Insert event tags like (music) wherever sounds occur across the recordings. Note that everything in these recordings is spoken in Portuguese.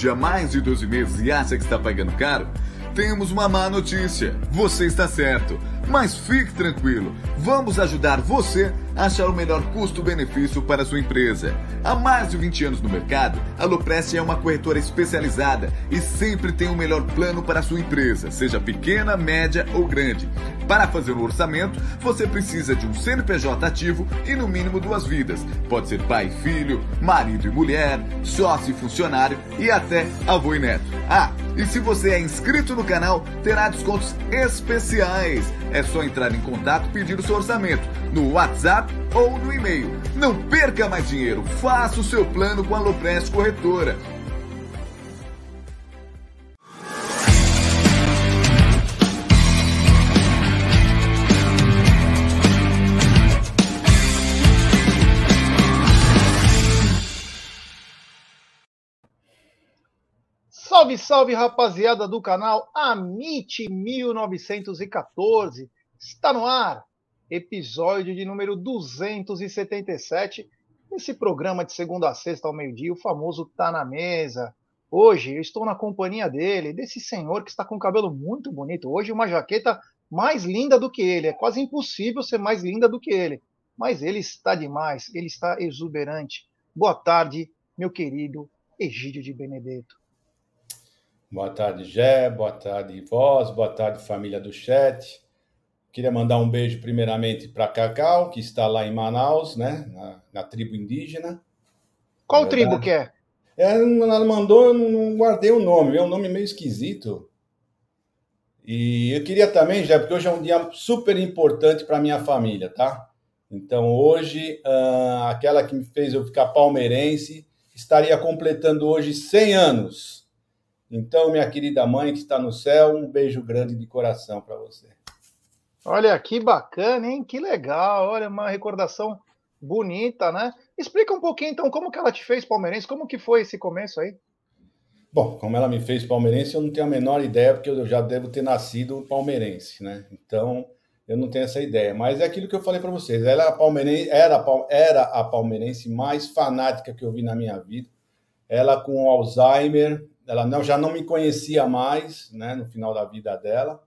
saúde há mais de 12 meses e acha que está pagando caro, temos uma má notícia. Você está certo. Mas fique tranquilo, vamos ajudar você a achar o melhor custo-benefício para sua empresa. Há mais de 20 anos no mercado, a Loprest é uma corretora especializada e sempre tem o melhor plano para sua empresa, seja pequena, média ou grande. Para fazer um orçamento, você precisa de um CNPJ ativo e no mínimo duas vidas. Pode ser pai e filho, marido e mulher, sócio e funcionário e até avô e neto. Ah, e se você é inscrito no canal, terá descontos especiais. É só entrar em contato e pedir o seu orçamento no WhatsApp ou no e-mail. Não perca mais dinheiro, faça o seu plano com a Loprest Corretora. Salve, salve, rapaziada do canal Amit 1914. Está no ar, episódio de número 277. Esse programa de segunda a sexta ao meio-dia, o famoso Tá na Mesa. Hoje eu estou na companhia dele, desse senhor que está com um cabelo muito bonito. Hoje uma jaqueta mais linda do que ele. É quase impossível ser mais linda do que ele. Mas ele está demais, ele está exuberante. Boa tarde, meu querido Egídio de Benedetto. Boa tarde, Gé. Boa tarde, Voz. Boa tarde, família do chat. Queria mandar um beijo primeiramente para Cacau, que está lá em Manaus, né? Na, na tribo indígena. Qual tribo que é? é? Ela mandou, eu não guardei o nome, é um nome meio esquisito. E eu queria também, Gé, porque hoje é um dia super importante para minha família, tá? Então hoje, uh, aquela que me fez eu ficar palmeirense estaria completando hoje 100 anos. Então, minha querida mãe que está no céu, um beijo grande de coração para você. Olha que bacana, hein? Que legal. Olha, uma recordação bonita, né? Explica um pouquinho, então, como que ela te fez palmeirense? Como que foi esse começo aí? Bom, como ela me fez palmeirense, eu não tenho a menor ideia, porque eu já devo ter nascido palmeirense, né? Então, eu não tenho essa ideia. Mas é aquilo que eu falei para vocês. Ela era, palmeirense, era, era a palmeirense mais fanática que eu vi na minha vida. Ela com Alzheimer, ela não, já não me conhecia mais, né, no final da vida dela.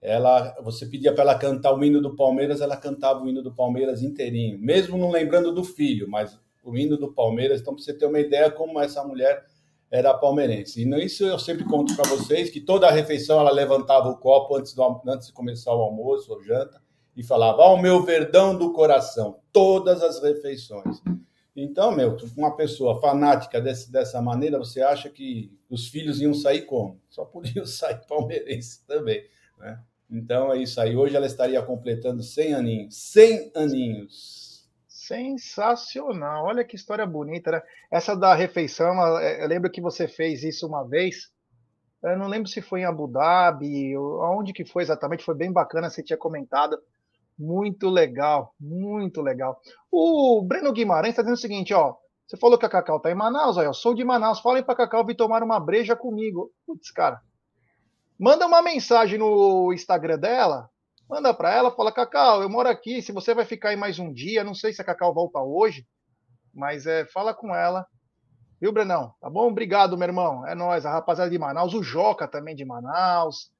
Ela, você pedia para ela cantar o hino do Palmeiras, ela cantava o hino do Palmeiras inteirinho, mesmo não lembrando do filho, mas o hino do Palmeiras. Então, para você ter uma ideia como essa mulher era palmeirense. E isso eu sempre conto para vocês que toda a refeição ela levantava o copo antes, do, antes de começar o almoço ou janta e falava: "Ao meu verdão do coração", todas as refeições. Então, meu, uma pessoa fanática desse, dessa maneira, você acha que os filhos iam sair como? Só podiam (laughs) sair palmeirense também, né? Então é isso aí. Hoje ela estaria completando 100 aninhos. 100 aninhos. Sensacional. Olha que história bonita, né? Essa da refeição, eu lembro que você fez isso uma vez. Eu não lembro se foi em Abu Dhabi, aonde que foi exatamente. Foi bem bacana, você tinha comentado. Muito legal, muito legal. O Breno Guimarães está dizendo o seguinte, ó. Você falou que a Cacau tá em Manaus, ó. Eu sou de Manaus. Falem para Cacau vir tomar uma breja comigo. Putz, cara. Manda uma mensagem no Instagram dela. Manda para ela, fala, Cacau, eu moro aqui. Se você vai ficar aí mais um dia, não sei se a Cacau volta hoje, mas é, fala com ela. Viu, Brenão? Tá bom? Obrigado, meu irmão. É nós, a rapaziada de Manaus, o Joca também de Manaus.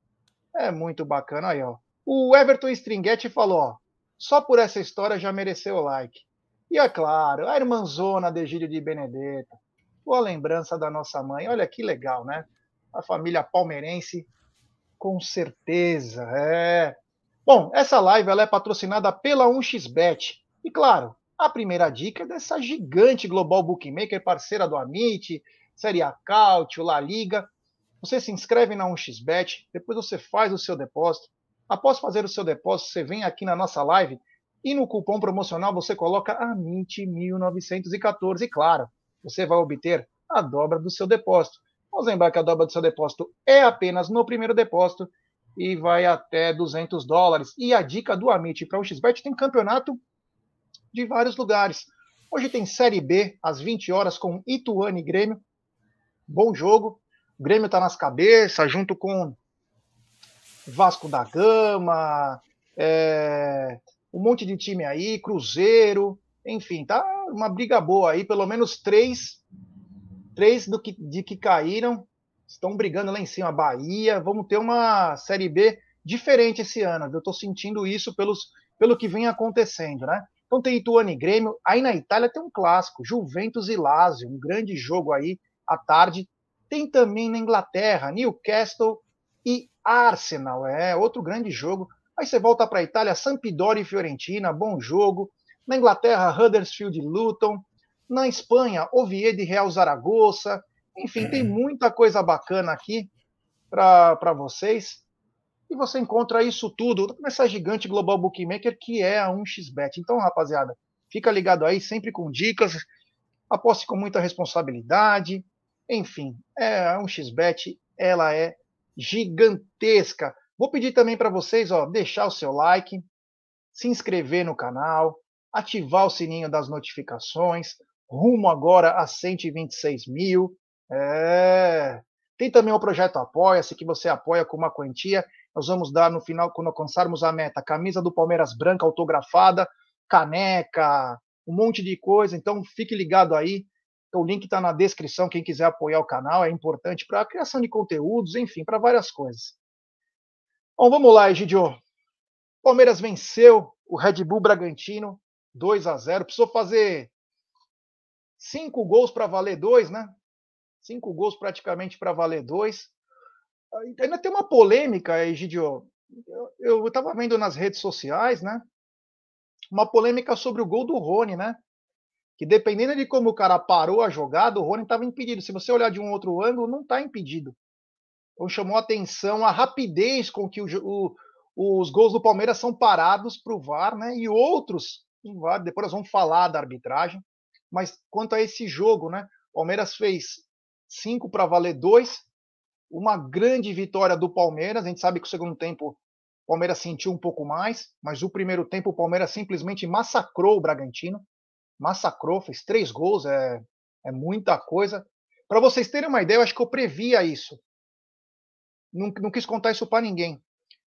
É muito bacana aí, ó. O Everton Stringhetti falou: ó, só por essa história já mereceu o like. E é claro, a irmãzona de Egílio de Benedetto, boa lembrança da nossa mãe. Olha que legal, né? A família palmeirense, com certeza. É. Bom, essa live ela é patrocinada pela 1xBet. E claro, a primeira dica é dessa gigante global bookmaker, parceira do Amit, Série A Cautio, La Liga. Você se inscreve na 1xBet, depois você faz o seu depósito Após fazer o seu depósito, você vem aqui na nossa live e no cupom promocional você coloca AMINT1914. E claro, você vai obter a dobra do seu depósito. Vamos lembrar que a dobra do seu depósito é apenas no primeiro depósito e vai até 200 dólares. E a dica do Amit para o XBET tem campeonato de vários lugares. Hoje tem Série B às 20 horas com Ituano e Grêmio. Bom jogo. O Grêmio está nas cabeças, junto com Vasco da Gama, é, um monte de time aí, Cruzeiro. Enfim, tá uma briga boa aí, pelo menos três, três do que, de que caíram estão brigando lá em cima. Bahia, vamos ter uma Série B diferente esse ano. Eu estou sentindo isso pelos, pelo que vem acontecendo, né? Então tem Ituano e Grêmio. Aí na Itália tem um clássico, Juventus e Lazio, um grande jogo aí à tarde. Tem também na Inglaterra, Newcastle e Arsenal, é outro grande jogo. Aí você volta para a Itália, Sampdoria e Fiorentina, bom jogo. Na Inglaterra, Huddersfield e Luton. Na Espanha, Oviedo e Real Zaragoza. Enfim, tem muita coisa bacana aqui para vocês. E você encontra isso tudo nessa gigante global bookmaker que é a 1xBet. Então, rapaziada, fica ligado aí, sempre com dicas, aposte com muita responsabilidade. Enfim, é a 1xBet, ela é gigantesca. Vou pedir também para vocês, ó, deixar o seu like, se inscrever no canal, ativar o sininho das notificações, rumo agora a 126 mil. É... Tem também o projeto Apoia-se, que você apoia com uma quantia. Nós vamos dar no final, quando alcançarmos a meta, camisa do Palmeiras branca autografada, caneca, um monte de coisa. Então fique ligado aí. O link está na descrição. Quem quiser apoiar o canal é importante para a criação de conteúdos, enfim, para várias coisas. Bom, vamos lá, Egidio. Palmeiras venceu o Red Bull Bragantino 2 a 0. Precisou fazer cinco gols para valer dois, né? Cinco gols praticamente para valer dois. Ainda tem uma polêmica, Egidio. Eu estava vendo nas redes sociais, né? Uma polêmica sobre o gol do Rony, né? Que dependendo de como o cara parou a jogada, o Rony estava impedido. Se você olhar de um outro ângulo, não está impedido. Então chamou a atenção a rapidez com que o, o, os gols do Palmeiras são parados para o VAR, né? E outros, VAR, depois nós vamos falar da arbitragem. Mas quanto a esse jogo, né? Palmeiras fez cinco para valer dois. Uma grande vitória do Palmeiras. A gente sabe que o segundo tempo o Palmeiras sentiu um pouco mais, mas o primeiro tempo o Palmeiras simplesmente massacrou o Bragantino. Massacrou, fez três gols, é, é muita coisa. Para vocês terem uma ideia, eu acho que eu previa isso. Não, não quis contar isso para ninguém,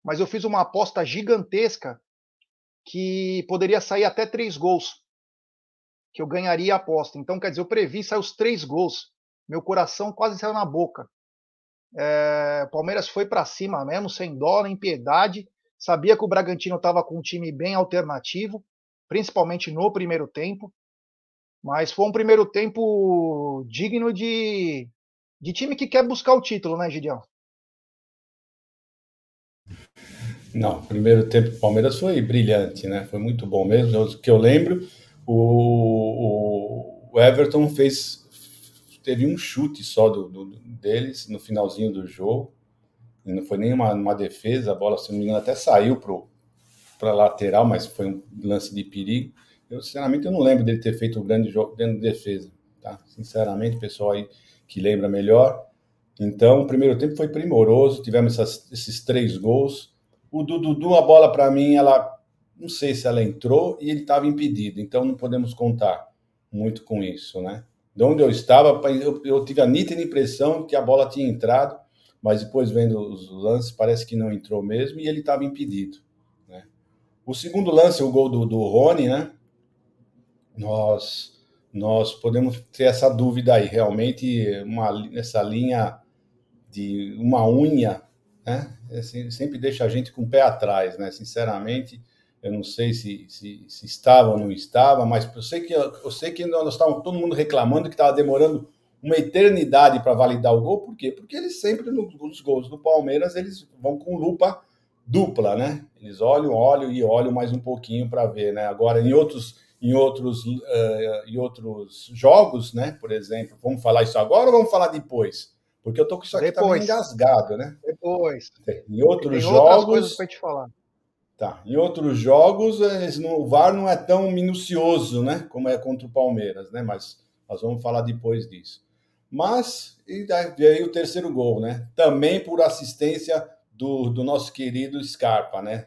mas eu fiz uma aposta gigantesca que poderia sair até três gols, que eu ganharia a aposta. Então, quer dizer, eu previ sair os três gols meu coração quase saiu na boca. É, Palmeiras foi para cima mesmo, sem dó, nem piedade. Sabia que o Bragantino estava com um time bem alternativo, principalmente no primeiro tempo. Mas foi um primeiro tempo digno de, de time que quer buscar o título, né, Gideão? Não, primeiro tempo do Palmeiras foi brilhante, né? Foi muito bom mesmo. O que eu lembro, o, o Everton fez teve um chute só do, do, deles no finalzinho do jogo. E não foi nem uma, defesa, a bola, se não me engano, até saiu para lateral, mas foi um lance de perigo. Eu, sinceramente, eu não lembro dele ter feito um grande jogo dentro de defesa. Tá? Sinceramente, pessoal aí que lembra melhor. Então, o primeiro tempo foi primoroso, tivemos essas, esses três gols. O Dudu, a bola para mim, ela não sei se ela entrou e ele estava impedido, então não podemos contar muito com isso, né? de onde eu estava, eu, eu tive a nítida impressão que a bola tinha entrado, mas depois vendo os lances, parece que não entrou mesmo e ele estava impedido. Né? O segundo lance, o gol do, do Rony, né? Nós, nós podemos ter essa dúvida aí, realmente, uma, essa linha de uma unha, né? Sempre deixa a gente com o pé atrás, né? Sinceramente, eu não sei se, se, se, estava ou não estava, mas eu sei que, eu sei que nós estávamos todo mundo reclamando que estava demorando uma eternidade para validar o gol. Por quê? Porque eles sempre, nos gols do Palmeiras, eles vão com lupa dupla, né? Eles olham, olham e olham mais um pouquinho para ver, né? Agora, em outros, em, outros, uh, em outros jogos, né? Por exemplo, vamos falar isso agora ou vamos falar depois? Porque eu tô com isso aqui depois. Tá engasgado, né? Depois. Em outros tem jogos. coisas para te falar. Tá. Em outros jogos, o VAR não é tão minucioso, né? Como é contra o Palmeiras, né? Mas nós vamos falar depois disso. Mas, e aí o terceiro gol, né? Também por assistência do, do nosso querido Scarpa, né?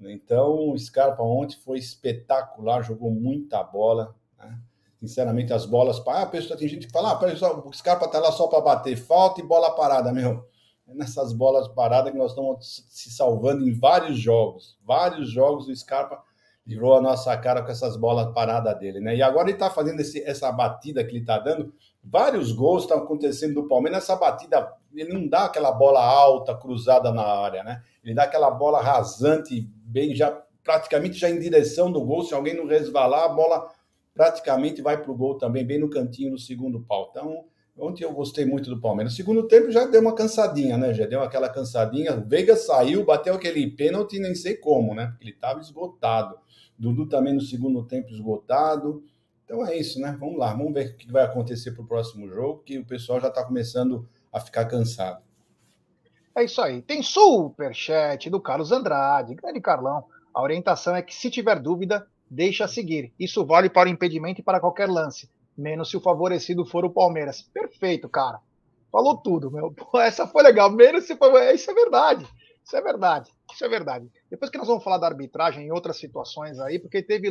Então, o Scarpa ontem foi espetacular, jogou muita bola. Né? Sinceramente, as bolas. Ah, a pessoa, tem gente que fala: ah, o Scarpa tá lá só para bater falta e bola parada, meu nessas bolas paradas que nós estamos se salvando em vários jogos. Vários jogos o Scarpa virou a nossa cara com essas bolas paradas dele, né? E agora ele está fazendo esse, essa batida que ele está dando. Vários gols estão acontecendo do Palmeiras. Essa batida, ele não dá aquela bola alta, cruzada na área, né? Ele dá aquela bola rasante, bem já praticamente já em direção do gol. Se alguém não resvalar, a bola praticamente vai para o gol também, bem no cantinho do segundo pau. Então, ontem eu gostei muito do Palmeiras. No segundo tempo já deu uma cansadinha, né? Já deu aquela cansadinha. Veiga saiu, bateu aquele pênalti, nem sei como, né? Porque ele estava esgotado. Dudu também no segundo tempo esgotado. Então é isso, né? Vamos lá, vamos ver o que vai acontecer para o próximo jogo, que o pessoal já está começando a ficar cansado. É isso aí. Tem superchat do Carlos Andrade, grande Carlão. A orientação é que, se tiver dúvida, deixa seguir. Isso vale para o impedimento e para qualquer lance, menos se o favorecido for o Palmeiras. Perfeito, cara. Falou tudo, meu. Pô, essa foi legal. Menos se for. Isso é verdade. Isso é verdade. Isso é verdade. Depois que nós vamos falar da arbitragem em outras situações aí, porque teve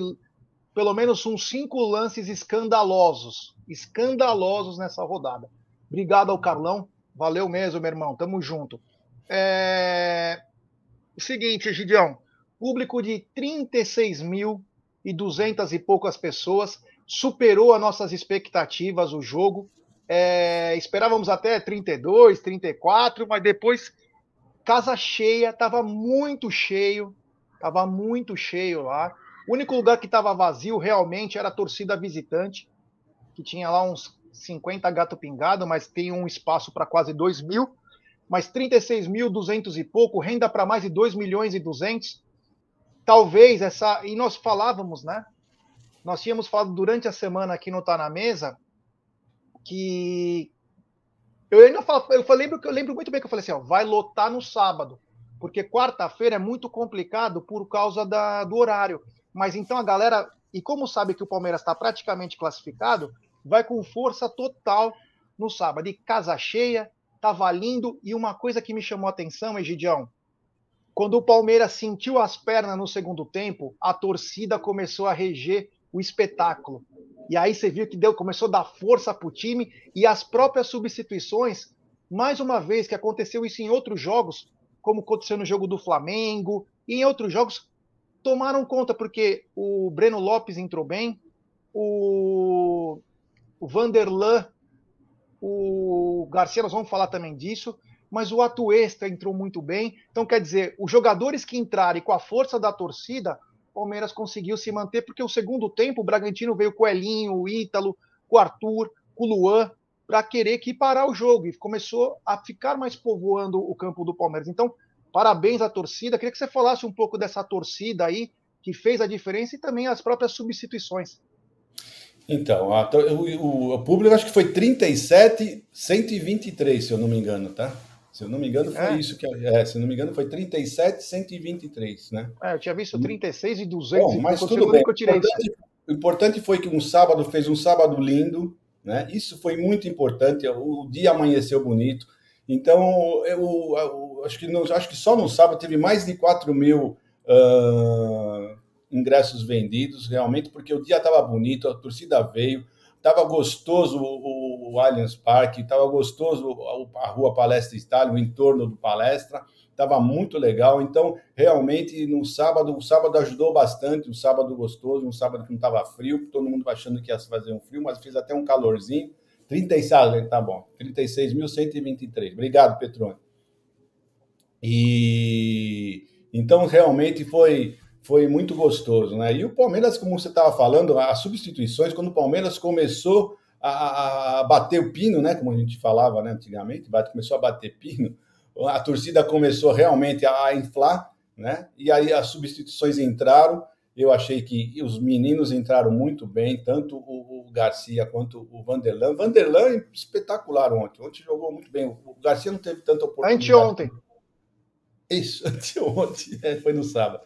pelo menos uns cinco lances escandalosos. Escandalosos nessa rodada. Obrigado ao Carlão. Valeu mesmo, meu irmão. Tamo junto. É... O seguinte, Gideão. Público de 36 mil e 200 e poucas pessoas. Superou as nossas expectativas o jogo. É... Esperávamos até 32, 34, mas depois casa cheia, estava muito cheio, estava muito cheio lá. O único lugar que estava vazio realmente era a torcida visitante, que tinha lá uns 50 gato pingado, mas tem um espaço para quase 2 mil. Mas 36.200 e pouco, renda para mais de 2 milhões e 200. Talvez essa. E nós falávamos, né? Nós tínhamos falado durante a semana aqui no Tá na Mesa que eu ainda falo, eu lembro eu lembro muito bem que eu falei assim, ó, vai lotar no sábado, porque quarta-feira é muito complicado por causa da, do horário. Mas então a galera, e como sabe que o Palmeiras está praticamente classificado, vai com força total no sábado. E casa cheia, tá valendo. E uma coisa que me chamou a atenção, Egidião, quando o Palmeiras sentiu as pernas no segundo tempo, a torcida começou a reger o espetáculo. E aí você viu que deu, começou a dar força para o time e as próprias substituições, mais uma vez que aconteceu isso em outros jogos, como aconteceu no jogo do Flamengo e em outros jogos, tomaram conta porque o Breno Lopes entrou bem, o, o Vanderlan, o Garcia, nós vamos falar também disso, mas o Atuesta entrou muito bem. Então, quer dizer, os jogadores que entrarem com a força da torcida, Palmeiras conseguiu se manter, porque o segundo tempo o Bragantino veio com o Elinho, o Ítalo, com o Arthur, com o Luan, para querer que parar o jogo e começou a ficar mais povoando o campo do Palmeiras. Então, parabéns à torcida. Queria que você falasse um pouco dessa torcida aí que fez a diferença e também as próprias substituições. Então, a, o, o, público acho que foi 37, 123, se eu não me engano, tá? Se eu não me engano, foi é. isso que. É, se eu não me engano, foi 37, 123, né? É, eu tinha visto 36 e 200. Bom, mas tudo bem. O importante, o importante foi que um sábado fez um sábado lindo, né? Isso foi muito importante. O dia amanheceu bonito. Então, eu, eu acho, que no, acho que só no sábado teve mais de 4 mil uh, ingressos vendidos, realmente, porque o dia estava bonito, a torcida veio, estava gostoso o, o Allianz Parque, estava gostoso a Rua Palestra Estádio, o entorno do palestra, estava muito legal. Então, realmente, no sábado, o sábado ajudou bastante, um sábado gostoso, um sábado que não estava frio, todo mundo achando que ia fazer um frio, mas fez até um calorzinho. 36, tá bom, 36.123. Obrigado, Petrone. E então realmente foi foi muito gostoso, né? E o Palmeiras, como você estava falando, as substituições, quando o Palmeiras começou a, a, bater o pino, né? Como a gente falava né, antigamente, começou a bater pino, a torcida começou realmente a inflar, né? E aí as substituições entraram. Eu achei que os meninos entraram muito bem, tanto o, o Garcia quanto o Vanderlan. Vanderlan espetacular ontem. Ontem jogou muito bem. O Garcia não teve tanta oportunidade. Anteontem. Isso, (laughs) anteontem. É, foi no sábado.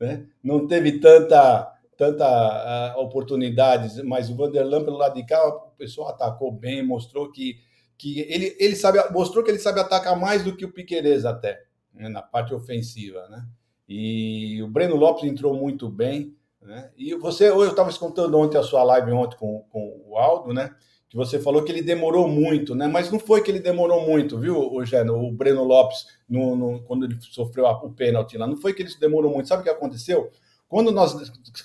Né? Não teve tanta tanta uh, oportunidades, mas o Vanderlan pelo lado de cá, o pessoal atacou bem, mostrou que, que ele, ele sabe, mostrou que ele sabe atacar mais do que o Piquerez até, né, na parte ofensiva, né? E o Breno Lopes entrou muito bem, né? E você, eu estava escutando ontem a sua live ontem com, com o Aldo, né? Que você falou que ele demorou muito, né? Mas não foi que ele demorou muito, viu, o, Geno, o Breno Lopes, no, no, quando ele sofreu o pênalti lá, não foi que ele demorou muito. Sabe o que aconteceu? Quando nós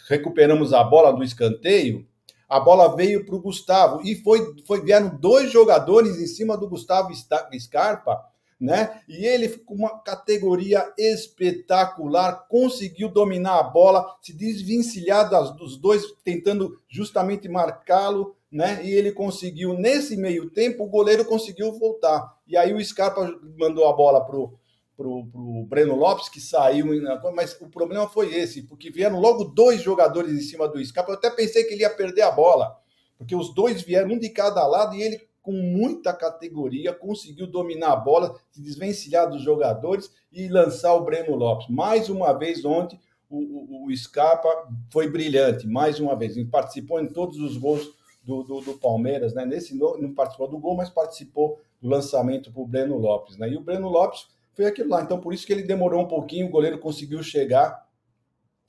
recuperamos a bola do escanteio, a bola veio para o Gustavo e foi, foi vieram dois jogadores em cima do Gustavo Scarpa, né? E ele com uma categoria espetacular, conseguiu dominar a bola, se desvencilhar das, dos dois, tentando justamente marcá-lo, né? E ele conseguiu nesse meio tempo, o goleiro conseguiu voltar. E aí o Scarpa mandou a bola pro pro, pro Breno Lopes, que saiu, mas o problema foi esse, porque vieram logo dois jogadores em cima do Scarpa. Eu até pensei que ele ia perder a bola, porque os dois vieram, um de cada lado, e ele, com muita categoria, conseguiu dominar a bola, se desvencilhar dos jogadores e lançar o Breno Lopes. Mais uma vez ontem, o, o, o Scarpa foi brilhante, mais uma vez. Ele participou em todos os gols do, do, do Palmeiras, né? Nesse não participou do gol, mas participou do lançamento para o Breno Lopes, né? E o Breno Lopes foi aquilo lá. Então, por isso que ele demorou um pouquinho, o goleiro conseguiu chegar.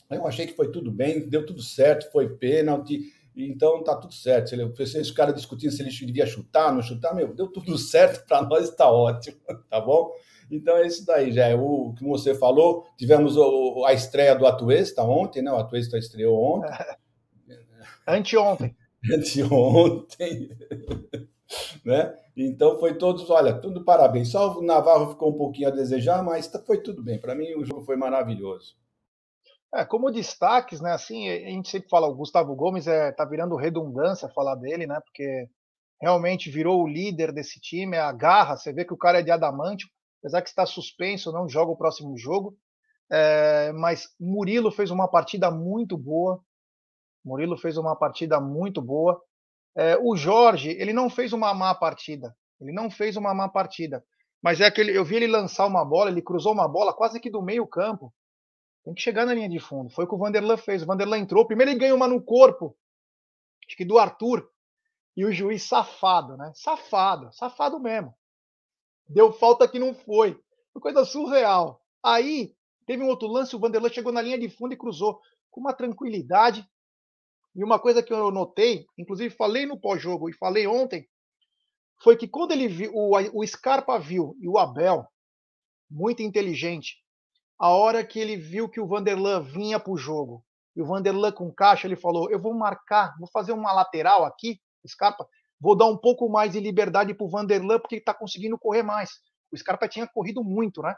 Eu achei que foi tudo bem, deu tudo certo, foi pênalti, então tá tudo certo. Se, ele, se os caras discutindo se ele devia chutar, não chutar, meu, deu tudo (laughs) certo, para nós está ótimo, (laughs) tá bom? Então é isso daí, já é o que você falou. Tivemos o, a estreia do Atuesta ontem, né? O Atuesta estreou ontem. (laughs) Anteontem. (laughs) Anteontem. né? Então foi todos, olha, tudo parabéns. Só o Navarro ficou um pouquinho a desejar, mas tá, foi tudo bem. Para mim o jogo foi maravilhoso. É, como destaques, né? Assim, a gente sempre fala, o Gustavo Gomes é, tá virando redundância falar dele, né? Porque realmente virou o líder desse time, é a garra. Você vê que o cara é de adamante, apesar que está suspenso, não joga o próximo jogo. É, mas Murilo fez uma partida muito boa. Murilo fez uma partida muito boa. É, o Jorge, ele não fez uma má partida. Ele não fez uma má partida. Mas é aquele. Eu vi ele lançar uma bola, ele cruzou uma bola quase que do meio campo. Tem que chegar na linha de fundo. Foi o que o Vanderlan fez. O Vanderlan entrou. Primeiro ele ganhou uma no corpo. Acho que do Arthur. E o juiz safado, né? Safado. Safado mesmo. Deu falta que não foi. Foi coisa surreal. Aí, teve um outro lance. O Vanderlan chegou na linha de fundo e cruzou com uma tranquilidade. E uma coisa que eu notei, inclusive falei no pós-jogo e falei ontem, foi que quando ele viu, o, o Scarpa viu e o Abel, muito inteligente, a hora que ele viu que o Vanderlan vinha para o jogo, e o Vanderlan com caixa, ele falou: Eu vou marcar, vou fazer uma lateral aqui, Scarpa, vou dar um pouco mais de liberdade para o Vanderlan, porque ele está conseguindo correr mais. O Scarpa tinha corrido muito, né?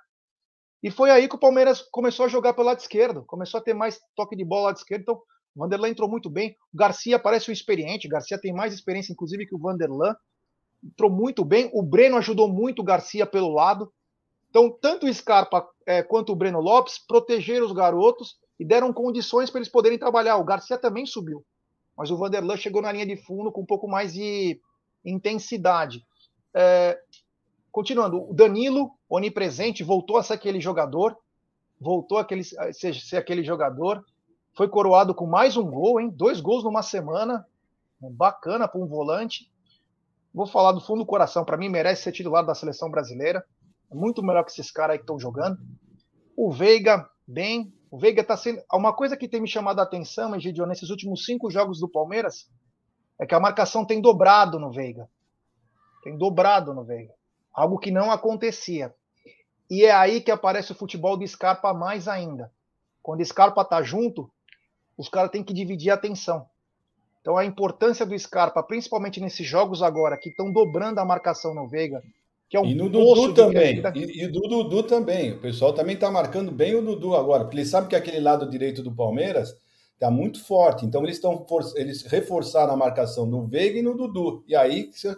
E foi aí que o Palmeiras começou a jogar pelo lado esquerdo, começou a ter mais toque de bola lá lado esquerdo. Então, o Vanderlan entrou muito bem. O Garcia parece um experiente. O Garcia tem mais experiência, inclusive, que o Vanderlan. Entrou muito bem. O Breno ajudou muito o Garcia pelo lado. Então, tanto o Scarpa é, quanto o Breno Lopes protegeram os garotos e deram condições para eles poderem trabalhar. O Garcia também subiu. Mas o Vanderlan chegou na linha de fundo com um pouco mais de intensidade. É, continuando, o Danilo, onipresente, voltou a ser aquele jogador. Voltou a aquele, ser, ser aquele jogador foi coroado com mais um gol, hein? Dois gols numa semana. Bacana para um volante. Vou falar do fundo do coração. Para mim, merece ser titular da seleção brasileira. É muito melhor que esses caras aí que estão jogando. O Veiga, bem. O Veiga está sendo. Uma coisa que tem me chamado a atenção, Egidio, nesses últimos cinco jogos do Palmeiras, é que a marcação tem dobrado no Veiga. Tem dobrado no Veiga. Algo que não acontecia. E é aí que aparece o futebol do Scarpa mais ainda. Quando Scarpa tá junto, os caras têm que dividir a atenção. Então a importância do Scarpa, principalmente nesses jogos agora, que estão dobrando a marcação no Veiga, que é um E no Dudu também. E, e do Dudu também. O pessoal também está marcando bem o Dudu agora, porque eles sabem que aquele lado direito do Palmeiras está muito forte. Então eles estão eles reforçaram a marcação no Veiga e no Dudu. E aí que você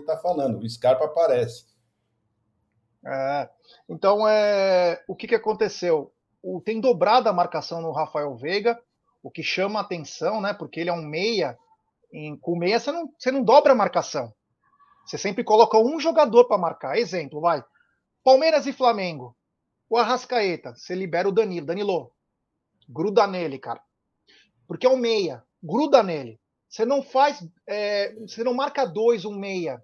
está falando, o Scarpa aparece. É, então é o que, que aconteceu? O, tem dobrado a marcação no Rafael Veiga o que chama atenção, né? Porque ele é um meia. Em, com meia você não, você não dobra a marcação. Você sempre coloca um jogador para marcar. Exemplo, vai. Palmeiras e Flamengo. O Arrascaeta, você libera o Danilo. Danilo, gruda nele, cara. Porque é um meia. Gruda nele. Você não faz. É, você não marca dois, um meia.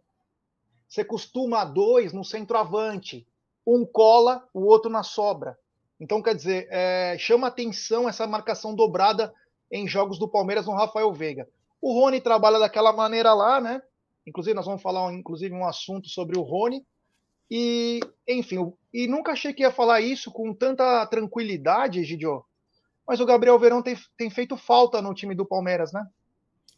Você costuma dois no centroavante. Um cola, o outro na sobra. Então, quer dizer, é, chama atenção essa marcação dobrada em jogos do Palmeiras no Rafael Veiga. O Rony trabalha daquela maneira lá, né? Inclusive, nós vamos falar, inclusive, um assunto sobre o Rony. E, enfim, e nunca achei que ia falar isso com tanta tranquilidade, Gidio. mas o Gabriel Verão tem, tem feito falta no time do Palmeiras, né?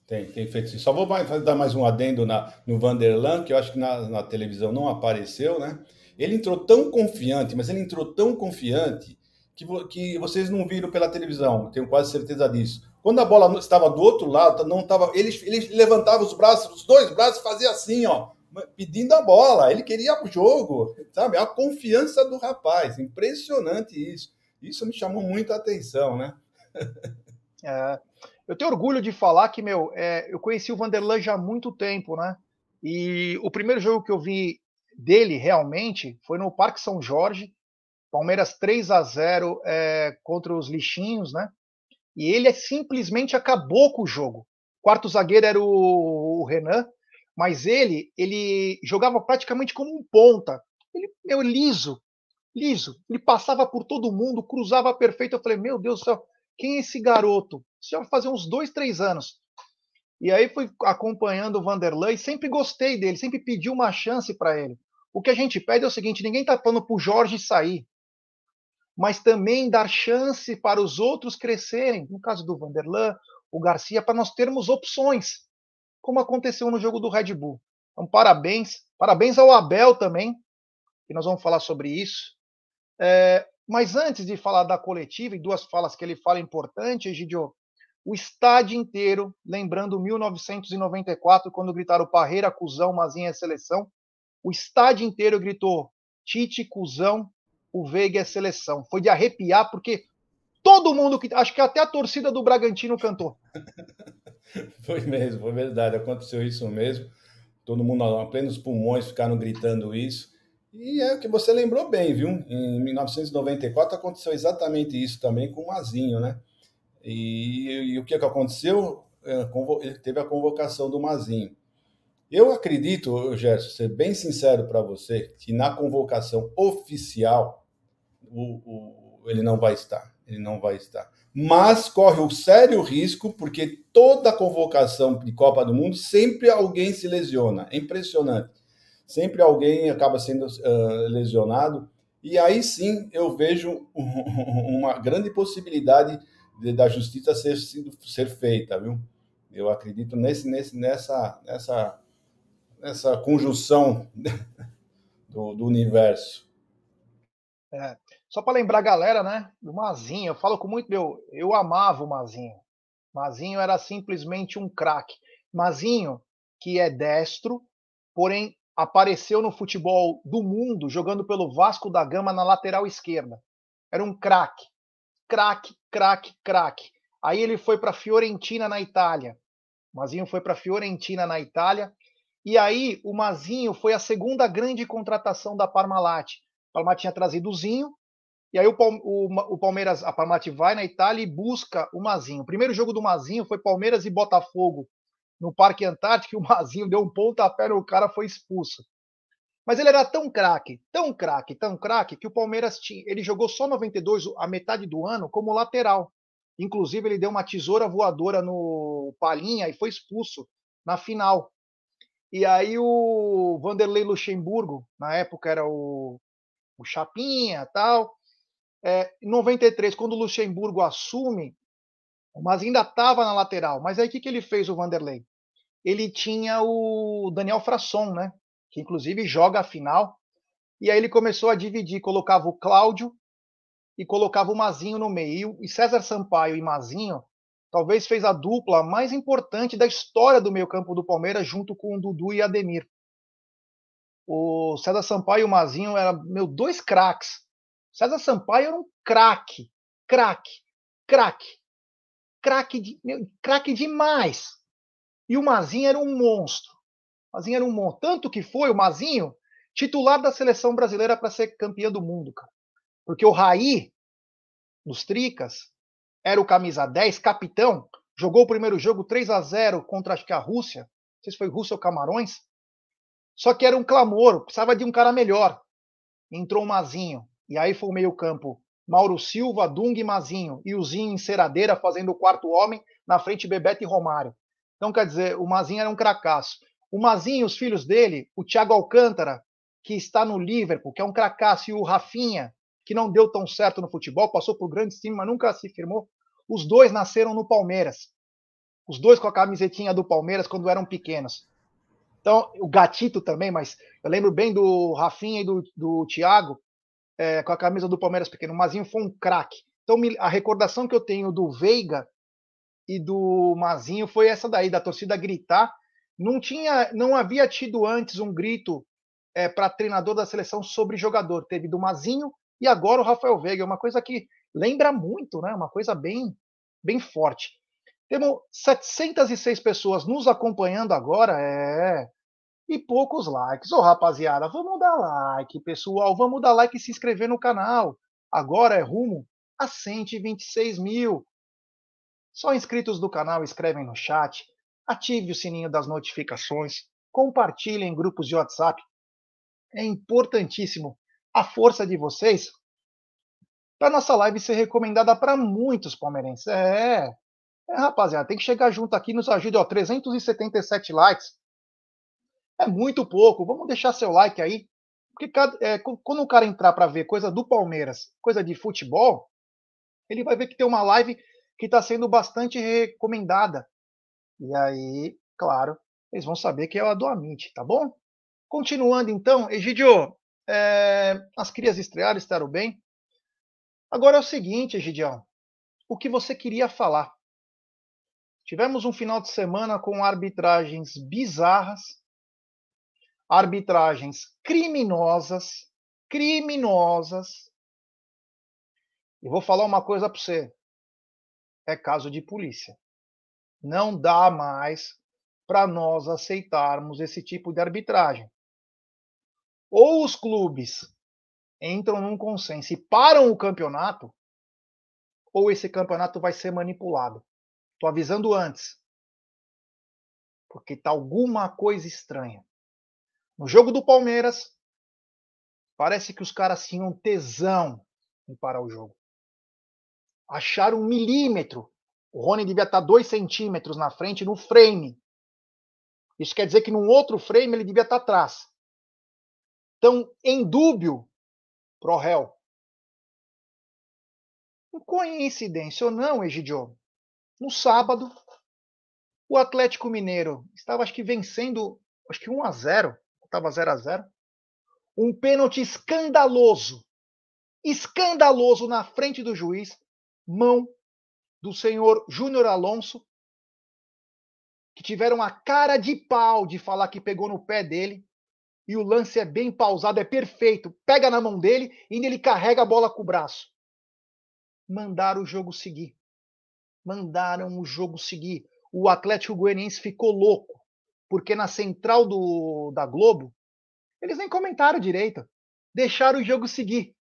Tem, tem feito sim. Só vou dar mais um adendo na, no Vanderlan, que eu acho que na, na televisão não apareceu, né? Ele entrou tão confiante, mas ele entrou tão confiante que, que vocês não viram pela televisão, tenho quase certeza disso. Quando a bola estava do outro lado, não estava, ele, ele levantava os braços, os dois braços, fazia assim, ó, pedindo a bola. Ele queria o jogo, sabe? A confiança do rapaz, impressionante isso. Isso me chamou muito a atenção, né? (laughs) É, eu tenho orgulho de falar que, meu, é, eu conheci o Vanderlan já há muito tempo, né? E o primeiro jogo que eu vi dele realmente foi no Parque São Jorge, Palmeiras 3 a 0 é, contra os lixinhos, né? E ele simplesmente acabou com o jogo. quarto zagueiro era o, o Renan, mas ele ele jogava praticamente como um ponta. Ele, meu, liso, liso. Ele passava por todo mundo, cruzava perfeito. Eu falei, meu Deus do céu, quem é esse garoto? Isso vai fazer uns dois, três anos. E aí fui acompanhando o Vanderlei sempre gostei dele, sempre pedi uma chance para ele. O que a gente pede é o seguinte: ninguém está falando para o Jorge sair, mas também dar chance para os outros crescerem. No caso do Vanderlan, o Garcia, para nós termos opções, como aconteceu no jogo do Red Bull. Então, parabéns. Parabéns ao Abel também, que nós vamos falar sobre isso. É, mas antes de falar da coletiva, e duas falas que ele fala importantes, Egidio, o estádio inteiro, lembrando 1994, quando gritaram Parreira, Cusão, Mazinha é seleção, o estádio inteiro gritou Tite, Cusão, o Veiga é seleção. Foi de arrepiar, porque todo mundo, que acho que até a torcida do Bragantino cantou. (laughs) foi mesmo, foi verdade, aconteceu isso mesmo. Todo mundo plenos pulmões ficaram gritando isso. E é o que você lembrou bem, viu? Em 1994 aconteceu exatamente isso também com o Mazinho, né? E, e o que, que aconteceu? É, ele teve a convocação do Mazinho. Eu acredito, Gerson, ser bem sincero para você, que na convocação oficial o, o, ele não vai estar. Ele não vai estar. Mas corre o sério risco, porque toda convocação de Copa do Mundo sempre alguém se lesiona. É impressionante sempre alguém acaba sendo uh, lesionado. E aí sim eu vejo (laughs) uma grande possibilidade de, da justiça ser, ser feita, viu? Eu acredito nesse, nesse, nessa, nessa, nessa conjunção do, do universo. É, só para lembrar a galera, né? Do Mazinho, eu falo com muito meu. Eu amava o Mazinho. Mazinho era simplesmente um craque. Mazinho, que é destro, porém apareceu no futebol do mundo jogando pelo Vasco da Gama na lateral esquerda. Era um craque, craque, craque, craque. Aí ele foi para Fiorentina na Itália. O Mazinho foi para Fiorentina na Itália. E aí o Mazinho foi a segunda grande contratação da Parmalat. A Parmalat tinha trazido o Zinho. E aí o, o, Palmeiras, a Parmalat vai na Itália e busca o Mazinho. O primeiro jogo do Mazinho foi Palmeiras e Botafogo no Parque Antártico, o Mazinho deu um pontapé no cara, foi expulso. Mas ele era tão craque, tão craque, tão craque, que o Palmeiras tinha, ele jogou só 92 a metade do ano como lateral. Inclusive, ele deu uma tesoura voadora no Palinha e foi expulso na final. E aí o Vanderlei Luxemburgo, na época era o, o Chapinha tal. É, em 93, quando o Luxemburgo assume, mas ainda estava na lateral. Mas aí o que, que ele fez, o Vanderlei? Ele tinha o Daniel Frasson, né? Que inclusive joga a final. E aí ele começou a dividir, colocava o Cláudio e colocava o Mazinho no meio. E César Sampaio e Mazinho talvez fez a dupla mais importante da história do meio-campo do Palmeiras, junto com o Dudu e Ademir. O César Sampaio e o Mazinho eram, meu, dois craques. César Sampaio era um craque, craque, craque craque de, craque demais. E o Mazinho era um monstro. O Mazinho era um monstro. Tanto que foi o Mazinho titular da seleção brasileira para ser campeão do mundo, cara. Porque o Raí, dos Tricas, era o camisa 10, capitão, jogou o primeiro jogo 3 a 0 contra acho que a Rússia, não sei se foi Rússia ou Camarões. Só que era um clamor, precisava de um cara melhor. Entrou o Mazinho, e aí foi o meio-campo Mauro Silva, Dung e Mazinho, e o Zinho em Ceradeira fazendo o quarto homem, na frente Bebeto e Romário. Então, quer dizer, o Mazinho era um cracaço. O Mazinho, os filhos dele, o Thiago Alcântara, que está no Liverpool, que é um cracaço, e o Rafinha, que não deu tão certo no futebol, passou por grandes times, mas nunca se firmou. Os dois nasceram no Palmeiras. Os dois com a camisetinha do Palmeiras quando eram pequenos. Então, o Gatito também, mas eu lembro bem do Rafinha e do, do Thiago é, com a camisa do Palmeiras pequeno. O Mazinho foi um craque. Então, a recordação que eu tenho do Veiga e do Mazinho foi essa daí, da torcida gritar. Não tinha, não havia tido antes um grito é, para treinador da seleção sobre jogador. Teve do Mazinho e agora o Rafael Veiga. É uma coisa que lembra muito, né? Uma coisa bem, bem forte. Temos 706 pessoas nos acompanhando agora, é. E poucos likes. Ô, rapaziada, vamos dar like, pessoal. Vamos dar like e se inscrever no canal. Agora é rumo a 126 mil. Só inscritos do canal escrevem no chat, ative o sininho das notificações, compartilhe em grupos de WhatsApp. É importantíssimo a força de vocês para nossa live ser recomendada para muitos palmeirenses. É, é, rapaziada, tem que chegar junto aqui, nos ajude, ó, 377 likes. É muito pouco, vamos deixar seu like aí. Porque é, quando o cara entrar para ver coisa do Palmeiras, coisa de futebol, ele vai ver que tem uma live que está sendo bastante recomendada. E aí, claro, eles vão saber que é a do Amit, tá bom? Continuando então, Egidio, é, as crias estrearam, estaram bem. Agora é o seguinte, Egidião, o que você queria falar? Tivemos um final de semana com arbitragens bizarras, arbitragens criminosas, criminosas, e vou falar uma coisa para você. É caso de polícia. Não dá mais para nós aceitarmos esse tipo de arbitragem. Ou os clubes entram num consenso e param o campeonato, ou esse campeonato vai ser manipulado. Estou avisando antes. Porque tá alguma coisa estranha. No jogo do Palmeiras, parece que os caras tinham tesão em parar o jogo acharam um milímetro. O Rony devia estar dois centímetros na frente no frame. Isso quer dizer que num outro frame ele devia estar atrás. Então, em dúbio, pro réu. Coincidência ou não, Egidio, no sábado, o Atlético Mineiro estava, acho que, vencendo, acho que 1 a 0 estava 0 a 0 Um pênalti escandaloso, escandaloso na frente do juiz mão do senhor Júnior Alonso, que tiveram a cara de pau de falar que pegou no pé dele. E o lance é bem pausado, é perfeito. Pega na mão dele e ele carrega a bola com o braço. Mandaram o jogo seguir. Mandaram o jogo seguir. O Atlético Goianiense ficou louco, porque na central do, da Globo, eles nem comentaram direito. Deixaram o jogo seguir.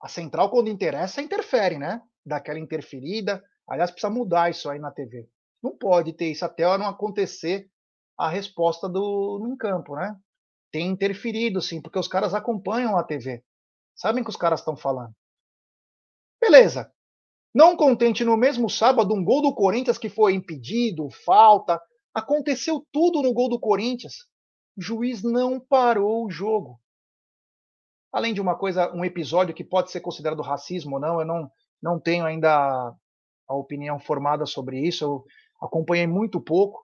A central, quando interessa, interfere, né? Daquela interferida. Aliás, precisa mudar isso aí na TV. Não pode ter isso até não acontecer a resposta do no campo, né? Tem interferido, sim, porque os caras acompanham a TV. Sabem o que os caras estão falando. Beleza. Não contente no mesmo sábado um gol do Corinthians que foi impedido, falta. Aconteceu tudo no gol do Corinthians. O juiz não parou o jogo além de uma coisa, um episódio que pode ser considerado racismo ou não, eu não, não tenho ainda a, a opinião formada sobre isso, eu acompanhei muito pouco,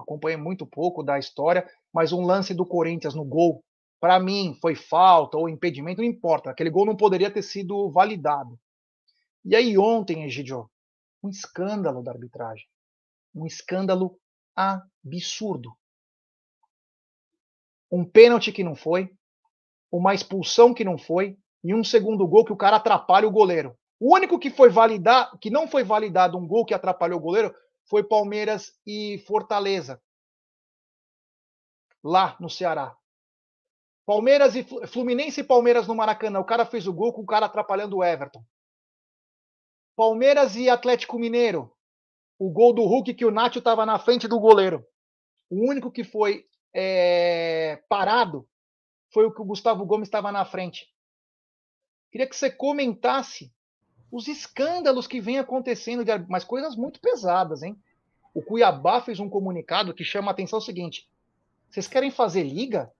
acompanhei muito pouco da história, mas um lance do Corinthians no gol, para mim, foi falta ou impedimento, não importa, aquele gol não poderia ter sido validado. E aí ontem, Egidio, um escândalo da arbitragem, um escândalo absurdo. Um pênalti que não foi, uma expulsão que não foi e um segundo gol que o cara atrapalha o goleiro. O único que foi validar, que não foi validado um gol que atrapalhou o goleiro foi Palmeiras e Fortaleza. Lá no Ceará. Palmeiras e Fluminense e Palmeiras no Maracanã. O cara fez o gol com o cara atrapalhando o Everton. Palmeiras e Atlético Mineiro. O gol do Hulk que o Nacho estava na frente do goleiro. O único que foi é, parado foi o que o Gustavo Gomes estava na frente. Queria que você comentasse os escândalos que vem acontecendo, de, mas coisas muito pesadas, hein? O Cuiabá fez um comunicado que chama a atenção o seguinte: vocês querem fazer liga?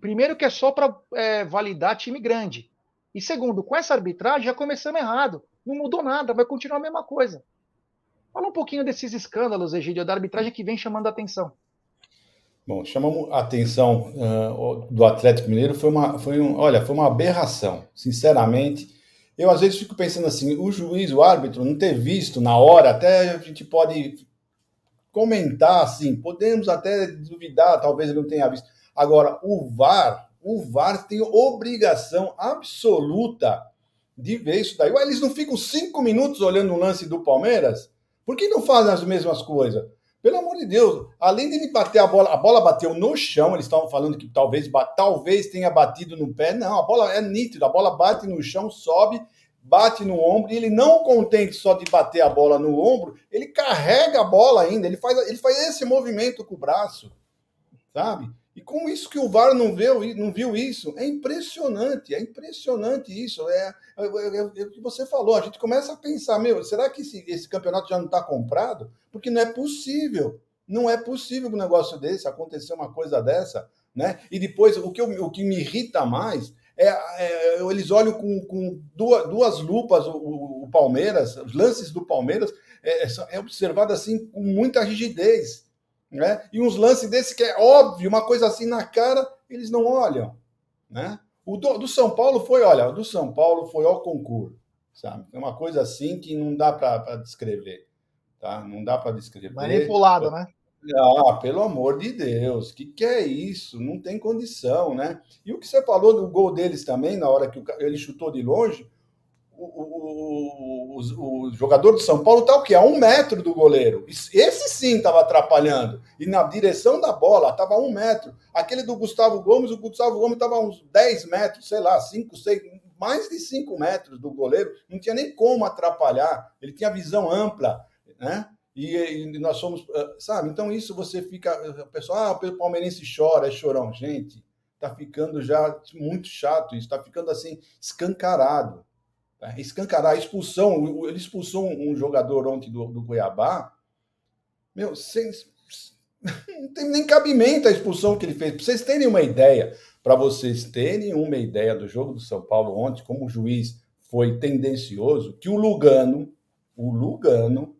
Primeiro que é só para é, validar time grande. E segundo, com essa arbitragem já começamos errado. Não mudou nada, vai continuar a mesma coisa. Fala um pouquinho desses escândalos, Egídio, da arbitragem que vem chamando a atenção. Bom, chamamos a atenção uh, do Atlético Mineiro, foi uma, foi um, olha, foi uma aberração, sinceramente. Eu às vezes fico pensando assim, o juiz, o árbitro, não ter visto na hora, até a gente pode comentar assim, podemos até duvidar, talvez ele não tenha visto. Agora, o VAR, o VAR tem obrigação absoluta de ver isso daí. Ué, eles não ficam cinco minutos olhando o lance do Palmeiras? Por que não fazem as mesmas coisas? Pelo amor de Deus, além de ele bater a bola, a bola bateu no chão, eles estavam falando que talvez, talvez tenha batido no pé. Não, a bola é nítida, a bola bate no chão, sobe, bate no ombro, e ele não contente só de bater a bola no ombro, ele carrega a bola ainda, ele faz, ele faz esse movimento com o braço, sabe? E com isso que o VAR não viu, não viu isso, é impressionante, é impressionante isso. É, é, é, é o que você falou, a gente começa a pensar, meu, será que esse, esse campeonato já não está comprado? Porque não é possível, não é possível um negócio desse, acontecer uma coisa dessa, né? E depois, o que, eu, o que me irrita mais é, é, eles olham com, com duas, duas lupas o, o, Palmeiras, os lances do Palmeiras é, é observado assim com muita rigidez né? E uns lances desse que é óbvio, uma coisa assim na cara, eles não olham, né? O do, do São Paulo foi, olha, o do São Paulo foi ao concurso, sabe? É uma coisa assim que não dá para descrever, tá? Não dá para descrever. Manipulado, né? Ah, pelo amor de Deus, que que é isso? Não tem condição, né? E o que você falou do gol deles também, na hora que ele chutou de longe, o, o, o, o, jogador do São Paulo está o quê? A um metro do goleiro. Esse sim estava atrapalhando. E na direção da bola estava um metro. Aquele do Gustavo Gomes, o Gustavo Gomes estava a uns 10 metros, sei lá, 5, 6, mais de 5 metros do goleiro. Não tinha nem como atrapalhar. Ele tinha visão ampla, né? E, e nós somos, ah, sabe? Então isso você fica, pessoal, ah, o palmeirense chora, é chorão. Gente, tá ficando já muito chato isso, tá ficando assim escancarado escancarar a expulsão. Ele expulsou um jogador ontem do, do Cuiabá. Meu, sem, (laughs) não tem nem cabimento a expulsão que ele fez. Para vocês terem uma ideia, para vocês terem uma ideia do jogo do São Paulo ontem, como o juiz foi tendencioso, que o Lugano, o Lugano,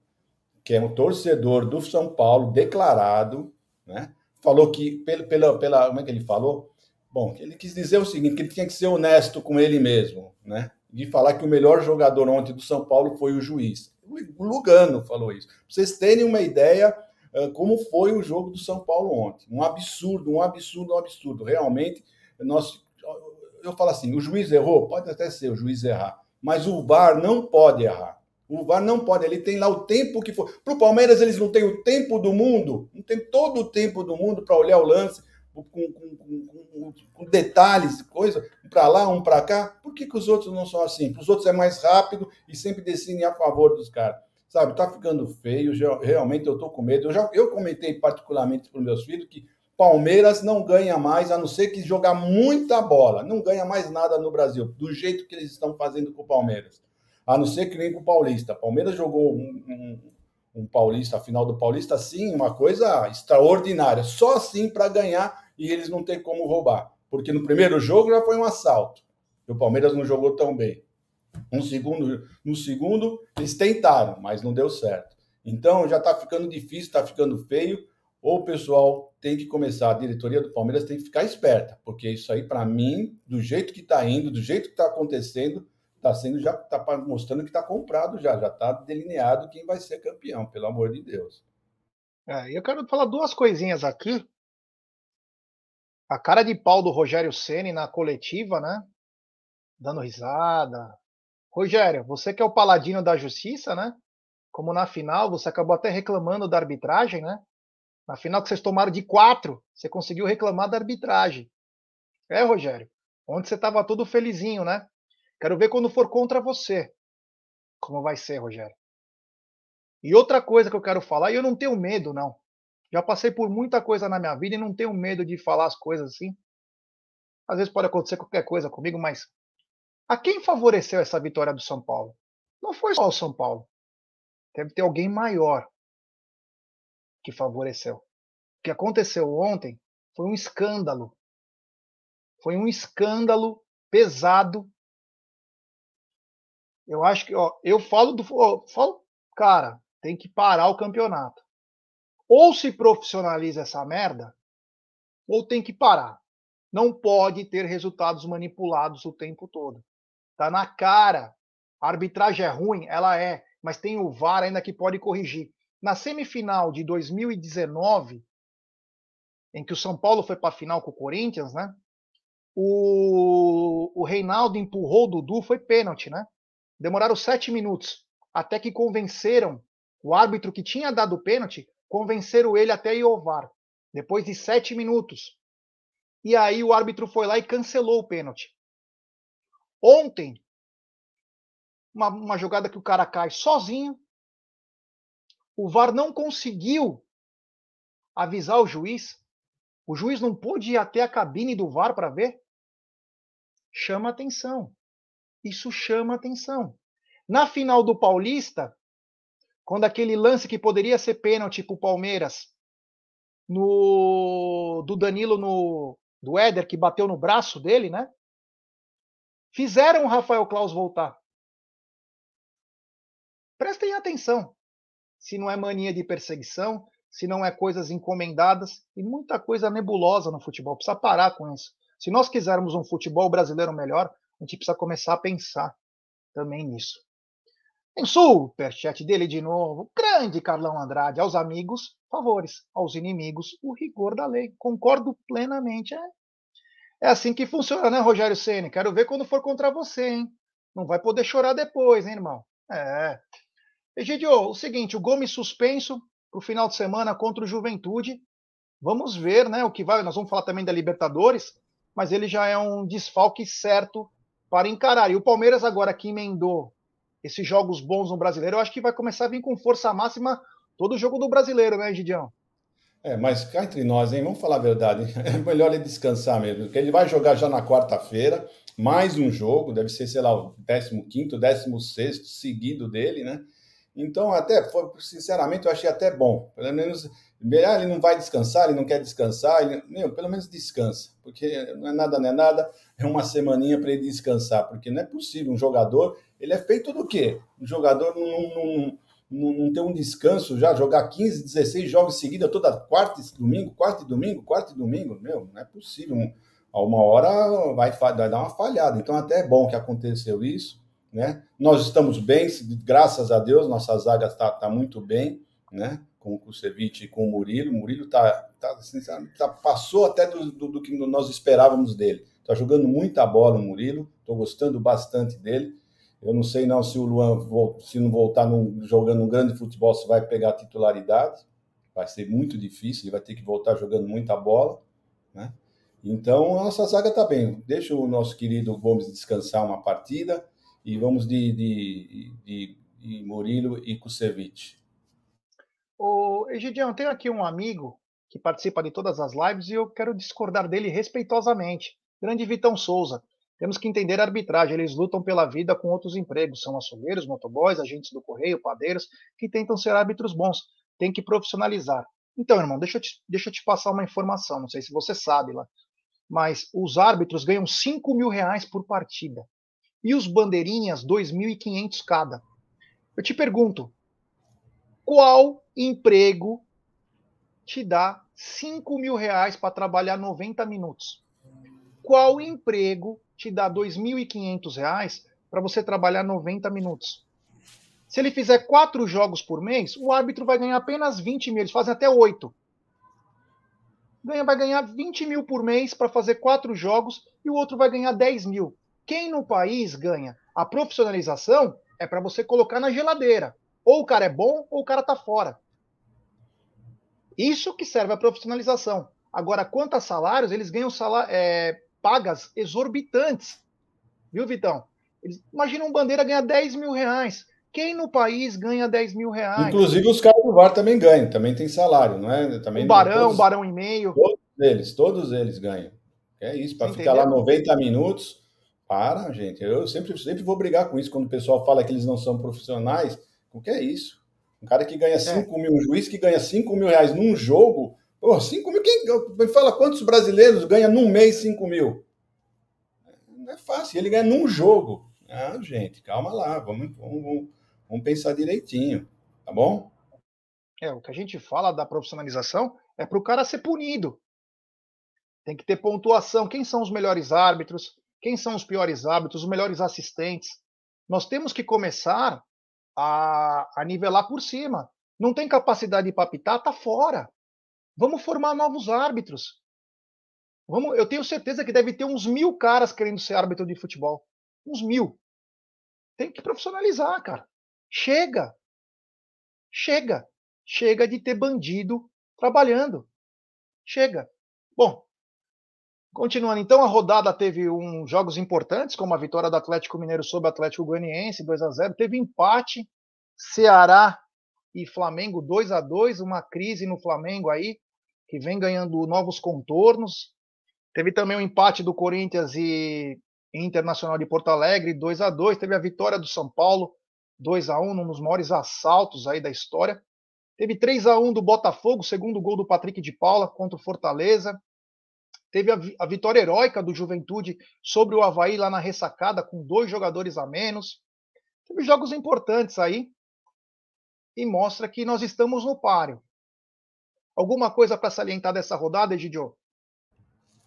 que é um torcedor do São Paulo declarado, né? Falou que pela, pela, pela como é que ele falou? Bom, ele quis dizer o seguinte, que ele tinha que ser honesto com ele mesmo, né? De falar que o melhor jogador ontem do São Paulo foi o juiz. O Lugano falou isso. Pra vocês terem uma ideia uh, como foi o jogo do São Paulo ontem. Um absurdo, um absurdo, um absurdo. Realmente, nós, eu falo assim, o juiz errou? Pode até ser o juiz errar. Mas o VAR não pode errar. O VAR não pode, ele tem lá o tempo que for. Para o Palmeiras, eles não têm o tempo do mundo, não tem todo o tempo do mundo para olhar o lance, com, com, com, com detalhes, coisa, para lá, um para cá. Por que, que os outros não são assim? Os outros é mais rápido e sempre decidem a favor dos caras. Sabe, tá ficando feio, realmente eu tô com medo. Eu, já, eu comentei particularmente para meus filhos que Palmeiras não ganha mais, a não ser que jogar muita bola. Não ganha mais nada no Brasil, do jeito que eles estão fazendo com o Palmeiras. A não ser que nem com o Paulista. Palmeiras jogou um, um, um Paulista, a final do Paulista, sim, uma coisa extraordinária. Só assim para ganhar e eles não têm como roubar. Porque no primeiro jogo já foi um assalto. E o Palmeiras não jogou tão bem. Um segundo, no segundo, eles tentaram, mas não deu certo. Então já está ficando difícil, está ficando feio. Ou o pessoal tem que começar, a diretoria do Palmeiras tem que ficar esperta, porque isso aí, para mim, do jeito que está indo, do jeito que está acontecendo, está sendo já está mostrando que está comprado já, já está delineado quem vai ser campeão, pelo amor de Deus. É, eu quero falar duas coisinhas aqui a cara de pau do Rogério Ceni na coletiva, né? Dando risada. Rogério, você que é o paladino da justiça, né? Como na final, você acabou até reclamando da arbitragem, né? Na final que vocês tomaram de quatro, você conseguiu reclamar da arbitragem. É, Rogério. Onde você estava todo felizinho, né? Quero ver quando for contra você. Como vai ser, Rogério. E outra coisa que eu quero falar, e eu não tenho medo, não. Já passei por muita coisa na minha vida e não tenho medo de falar as coisas assim. Às vezes pode acontecer qualquer coisa comigo, mas a quem favoreceu essa vitória do São Paulo? Não foi só o São Paulo. Deve ter alguém maior que favoreceu. O que aconteceu ontem foi um escândalo. Foi um escândalo pesado Eu acho que, ó, eu falo do. Ó, falo, cara, tem que parar o campeonato. Ou se profissionaliza essa merda, ou tem que parar. Não pode ter resultados manipulados o tempo todo. Tá na cara. A arbitragem é ruim, ela é, mas tem o VAR ainda que pode corrigir. Na semifinal de 2019, em que o São Paulo foi para a final com o Corinthians, né? O, o Reinaldo empurrou o Dudu, foi pênalti, né? Demoraram sete minutos até que convenceram o árbitro que tinha dado o pênalti, convenceram ele até ir ao VAR. Depois de sete minutos. E aí o árbitro foi lá e cancelou o pênalti. Ontem, uma, uma jogada que o cara cai sozinho, o VAR não conseguiu avisar o juiz. O juiz não pôde ir até a cabine do VAR para ver. Chama atenção. Isso chama atenção. Na final do Paulista, quando aquele lance que poderia ser pênalti para o Palmeiras, no, do Danilo no do Éder que bateu no braço dele, né? Fizeram o Rafael Claus voltar. Prestem atenção. Se não é mania de perseguição, se não é coisas encomendadas e muita coisa nebulosa no futebol. Precisa parar com isso. Se nós quisermos um futebol brasileiro melhor, a gente precisa começar a pensar também nisso. Em superchat dele de novo, grande Carlão Andrade, aos amigos, favores, aos inimigos, o rigor da lei. Concordo plenamente. É, é assim que funciona, né, Rogério Ceni? Quero ver quando for contra você, hein? Não vai poder chorar depois, hein, irmão? É. Egidio, o seguinte, o Gomes suspenso para o final de semana contra o Juventude. Vamos ver, né, o que vai. Nós vamos falar também da Libertadores, mas ele já é um desfalque certo para encarar. E o Palmeiras agora que emendou esses jogos bons no brasileiro, eu acho que vai começar a vir com força máxima todo o jogo do brasileiro, né, Gidião? É, mas cá entre nós, hein? Vamos falar a verdade. (laughs) É melhor ele descansar mesmo, porque ele vai jogar já na quarta-feira, mais um jogo, deve ser, sei lá, o 15, 16 seguido dele, né? Então, até, sinceramente, eu achei até bom. Pelo menos, ele não vai descansar, ele não quer descansar, ele, meu, pelo menos descansa, porque não é nada, não é nada, é uma semaninha para ele descansar, porque não é possível um jogador, ele é feito do quê? Um jogador não, não, não, não ter um descanso já, jogar 15, 16 jogos seguidos toda quarta e domingo, quarta e domingo, quarta e domingo, meu, não é possível. A uma hora vai, vai dar uma falhada. Então, até é bom que aconteceu isso, né? Nós estamos bem, graças a Deus, nossa zaga está tá muito bem, né? Com o Kusevich e com o Murilo. O Murilo tá, tá, assim, tá passou até do, do, do, que nós esperávamos dele. Está jogando muita bola o Murilo, estou gostando bastante dele. Eu não sei não se o Luan, se não voltar jogando um grande futebol, se vai pegar a titularidade. Vai ser muito difícil, ele vai ter que voltar jogando muita bola. Né? Então, a nossa zaga está bem. Deixa o nosso querido Gomes descansar uma partida e vamos de, de, de, de Murilo e Kusevich. Ô, Egidião, tenho aqui um amigo que participa de todas as lives e eu quero discordar dele respeitosamente. Grande Vitão Souza. Temos que entender a arbitragem. Eles lutam pela vida com outros empregos. São açougueiros, motoboys, agentes do correio, padeiros, que tentam ser árbitros bons. Tem que profissionalizar. Então, irmão, deixa eu, te, deixa eu te passar uma informação. Não sei se você sabe lá. Mas os árbitros ganham 5 mil reais por partida. E os bandeirinhas, 2.500 cada. Eu te pergunto, qual emprego te dá 5 mil reais para trabalhar 90 minutos? Qual emprego te dá R$ 2.500 para você trabalhar 90 minutos. Se ele fizer quatro jogos por mês, o árbitro vai ganhar apenas 20 mil. Eles fazem até oito. Ganha, vai ganhar 20 mil por mês para fazer quatro jogos e o outro vai ganhar 10 mil. Quem no país ganha a profissionalização é para você colocar na geladeira. Ou o cara é bom ou o cara tá fora. Isso que serve a profissionalização. Agora, quanto a salários, eles ganham salário, é, pagas exorbitantes. Viu, Vitão? Eles, imagina um bandeira ganhar 10 mil reais. Quem no país ganha 10 mil reais? Inclusive os caras do VAR também ganham, também tem salário, não é? Também o Barão, todos, Barão e meio. Todos eles, todos eles ganham. É isso, para ficar lá 90 minutos. Para, gente. Eu sempre, sempre vou brigar com isso quando o pessoal fala que eles não são profissionais. O que é isso? Um cara que ganha 5 é. mil, um juiz que ganha 5 mil reais num jogo, Pô, 5 mil, quem me fala quantos brasileiros ganham num mês 5 mil? Não é fácil, ele ganha num jogo. Ah, gente, calma lá, vamos, vamos, vamos pensar direitinho, tá bom? É, o que a gente fala da profissionalização é para o cara ser punido. Tem que ter pontuação. Quem são os melhores árbitros? Quem são os piores árbitros? Os melhores assistentes? Nós temos que começar a, a nivelar por cima. Não tem capacidade para apitar, tá fora. Vamos formar novos árbitros. Vamos, eu tenho certeza que deve ter uns mil caras querendo ser árbitro de futebol. Uns mil. Tem que profissionalizar, cara. Chega. Chega. Chega de ter bandido trabalhando. Chega. Bom, continuando então, a rodada teve um, jogos importantes, como a vitória do Atlético Mineiro sobre o Atlético Goianiense, 2 a 0 Teve empate, Ceará e Flamengo 2 a 2 uma crise no Flamengo aí, que vem ganhando novos contornos. Teve também o um empate do Corinthians e Internacional de Porto Alegre, 2 a 2 Teve a vitória do São Paulo, 2 a 1 um dos maiores assaltos aí da história. Teve 3 a 1 do Botafogo, segundo gol do Patrick de Paula contra o Fortaleza. Teve a, a vitória heróica do Juventude sobre o Havaí lá na ressacada, com dois jogadores a menos. Teve jogos importantes aí e mostra que nós estamos no páreo. Alguma coisa para salientar dessa rodada, Egidio?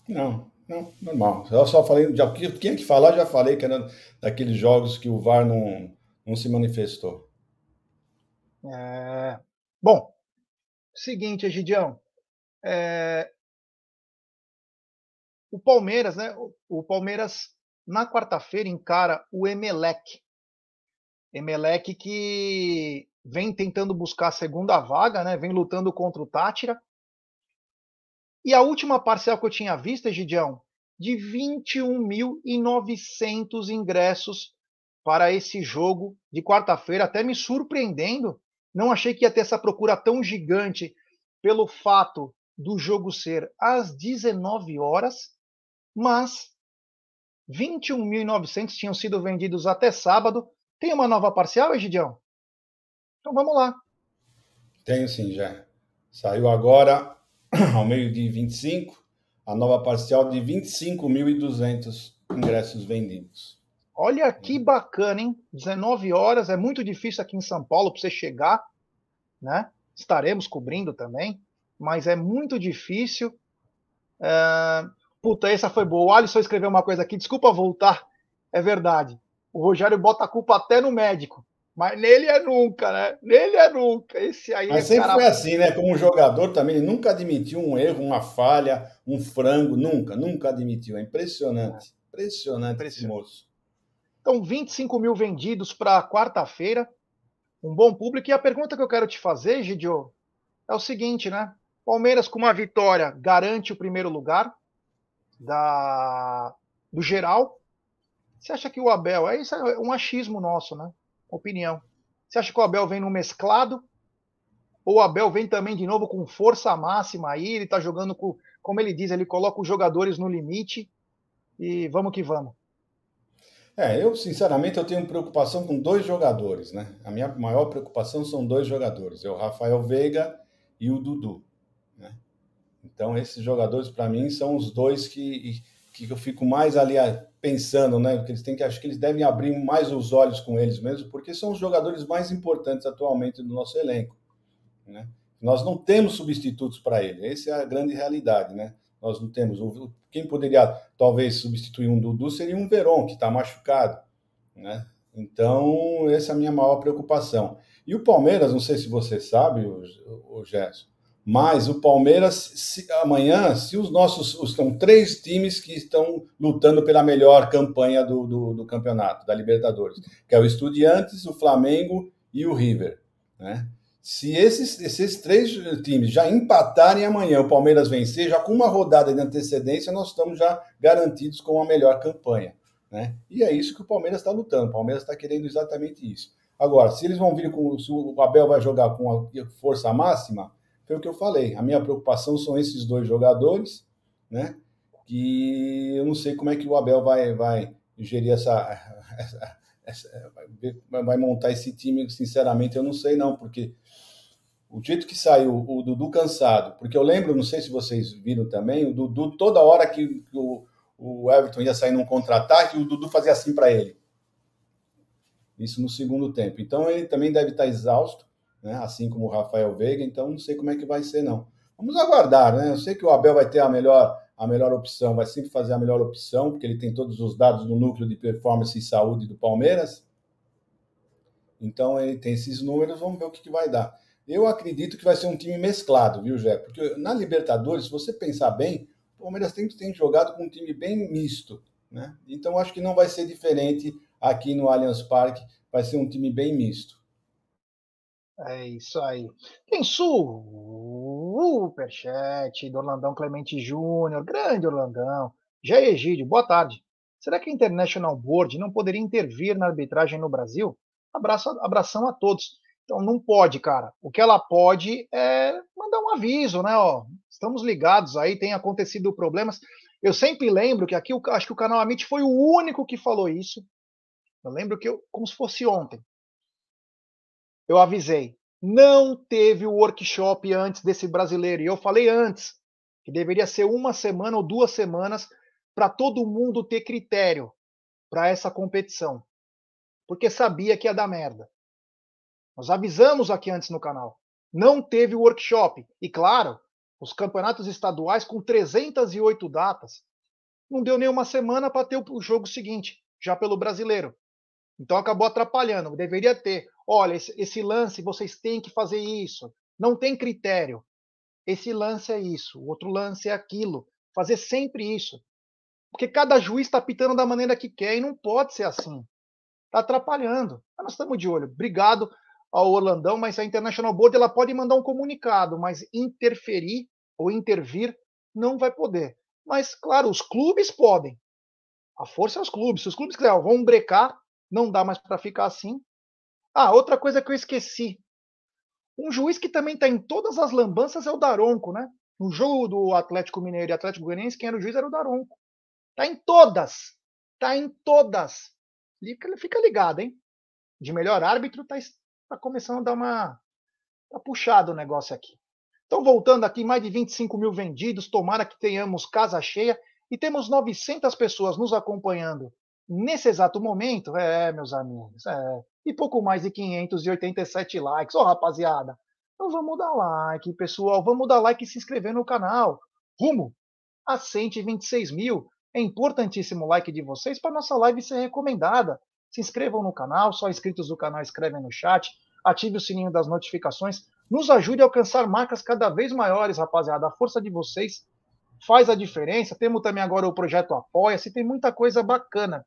Não, não, normal. Eu só falei, já, quem é que falar, já falei que era daqueles jogos que o VAR não, não se manifestou. É, Bom, seguinte, Egidião. É... O Palmeiras, né? O Palmeiras, na quarta-feira, encara o Emelec. Emelec que vem tentando buscar a segunda vaga, né? Vem lutando contra o Tátira. E a última parcial que eu tinha visto, Egidião, de 21.900 ingressos para esse jogo de quarta-feira, até me surpreendendo não achei que ia ter essa procura tão gigante pelo fato do jogo ser às 19 horas, mas 21.900 tinham sido vendidos até sábado. Tem uma nova parcial, Egidião? Então vamos lá. Tenho sim, já. Saiu agora, (clears throat) ao meio de 25, a nova parcial de 25.200 ingressos vendidos. Olha que bacana, hein? 19 horas, é muito difícil aqui em São Paulo para você chegar, né? Estaremos cobrindo também, mas é muito difícil. É... Puta, essa foi boa. O Alisson escreveu uma coisa aqui, desculpa voltar. É verdade. O Rogério bota a culpa até no médico. Mas nele é nunca, né? Nele é nunca. Esse aí Mas é sempre cara... foi assim, né? Como jogador também, ele nunca admitiu um erro, uma falha, um frango, nunca, nunca admitiu. É impressionante. Impressionante, impressionante. esse moço. Então, 25 mil vendidos para quarta-feira, um bom público. E a pergunta que eu quero te fazer, Gidio, é o seguinte, né? Palmeiras com uma vitória garante o primeiro lugar da do geral. Você acha que o Abel, é isso é um achismo nosso, né? Opinião. Você acha que o Abel vem no mesclado? Ou o Abel vem também de novo com força máxima aí, ele tá jogando com, como ele diz, ele coloca os jogadores no limite e vamos que vamos. É, eu sinceramente eu tenho preocupação com dois jogadores, né? A minha maior preocupação são dois jogadores, é o Rafael Veiga e o Dudu? Então esses jogadores para mim são os dois que, que eu fico mais ali ah, pensando, né? Que eles têm que acho que eles devem abrir mais os olhos com eles mesmo, porque são os jogadores mais importantes atualmente do nosso elenco, né? Nós não temos substitutos para ele, essa é a grande realidade, né? Nós não temos. Quem poderia talvez substituir um Dudu seria um Veron, que está machucado. Né? Então, essa é a minha maior preocupação. E o Palmeiras, não sei se você sabe, o, o Gerson, mas o Palmeiras, se, amanhã, se os nossos. Estão três times que estão lutando pela melhor campanha do, do, do campeonato, da Libertadores, que é o Estudiantes, o Flamengo e o River. Né? Se esses, esses três times já empatarem amanhã, o Palmeiras vencer, já com uma rodada de antecedência, nós estamos já garantidos com a melhor campanha. Né? E é isso que o Palmeiras está lutando. O Palmeiras está querendo exatamente isso. Agora, se eles vão vir com. Se o Abel vai jogar com a força máxima, foi o que eu falei. A minha preocupação são esses dois jogadores, né? Que eu não sei como é que o Abel vai, vai gerir essa, (laughs) essa, essa vai, montar esse time, sinceramente, eu não sei, não, porque o jeito que saiu o Dudu cansado, porque eu lembro, não sei se vocês viram também, o Dudu, toda hora que o, o Everton ia sair num contra-ataque, o Dudu fazia assim para ele. isso no segundo tempo. Então ele também deve estar exausto, né? assim como o Rafael Veiga, então não sei como é que vai ser, não. Vamos aguardar, né? Eu sei que o Abel vai ter a melhor, a melhor opção, vai sempre fazer a melhor opção, porque ele tem todos os dados do núcleo de performance e saúde do Palmeiras. Então ele tem esses números, vamos ver o que, que vai dar. Eu acredito que vai ser um time mesclado, viu, Jé? Porque na Libertadores, se você pensar bem, o Palmeiras tem, tem jogado com um time bem misto, né? Então acho que não vai ser diferente aqui no Allianz Parque, vai ser um time bem misto. É isso aí. Tem superchat do Orlandão Clemente Júnior, grande Orlandão. Já Egídio, boa tarde. Será que a International Board não poderia intervir na arbitragem no Brasil? Abraço, abração a todos. Então não pode, cara. O que ela pode é mandar um aviso, né? Ó, estamos ligados aí, tem acontecido problemas. Eu sempre lembro que aqui, acho que o canal Amit foi o único que falou isso. Eu lembro que eu, como se fosse ontem. Eu avisei. Não teve o workshop antes desse brasileiro. E eu falei antes que deveria ser uma semana ou duas semanas para todo mundo ter critério para essa competição. Porque sabia que ia dar merda. Nós avisamos aqui antes no canal. Não teve o workshop. E claro, os campeonatos estaduais com 308 datas. Não deu nem uma semana para ter o jogo seguinte, já pelo brasileiro. Então acabou atrapalhando. Deveria ter. Olha, esse, esse, lance vocês têm que fazer isso. Não tem critério. Esse lance é isso, o outro lance é aquilo. Fazer sempre isso. Porque cada juiz está pitando da maneira que quer e não pode ser assim. Está atrapalhando. Mas nós estamos de olho. Obrigado ao Orlandão, mas a International Board ela pode mandar um comunicado, mas interferir ou intervir não vai poder. Mas, claro, os clubes podem. A força é os clubes. Se os clubes quiserem, vão brecar, não dá mais para ficar assim. Ah, outra coisa que eu esqueci. Um juiz que também está em todas as lambanças é o Daronco, né? No jogo do Atlético Mineiro e Atlético Goianiense, quem era o juiz era o Daronco. Tá em todas. Tá em todas. Fica ligado, hein? De melhor árbitro tá, tá começando a dar uma. Tá puxado o negócio aqui. Então, voltando aqui, mais de 25 mil vendidos. Tomara que tenhamos casa cheia. E temos 900 pessoas nos acompanhando nesse exato momento. É, meus amigos. É, e pouco mais de 587 likes. Ô, oh, rapaziada, então vamos dar like, pessoal. Vamos dar like e se inscrever no canal. Rumo a 126 mil. É importantíssimo o like de vocês para nossa live ser recomendada. Se inscrevam no canal, só inscritos do canal escrevem no chat, ative o sininho das notificações, nos ajude a alcançar marcas cada vez maiores, rapaziada. A força de vocês faz a diferença. Temos também agora o projeto Apoia-se, tem muita coisa bacana.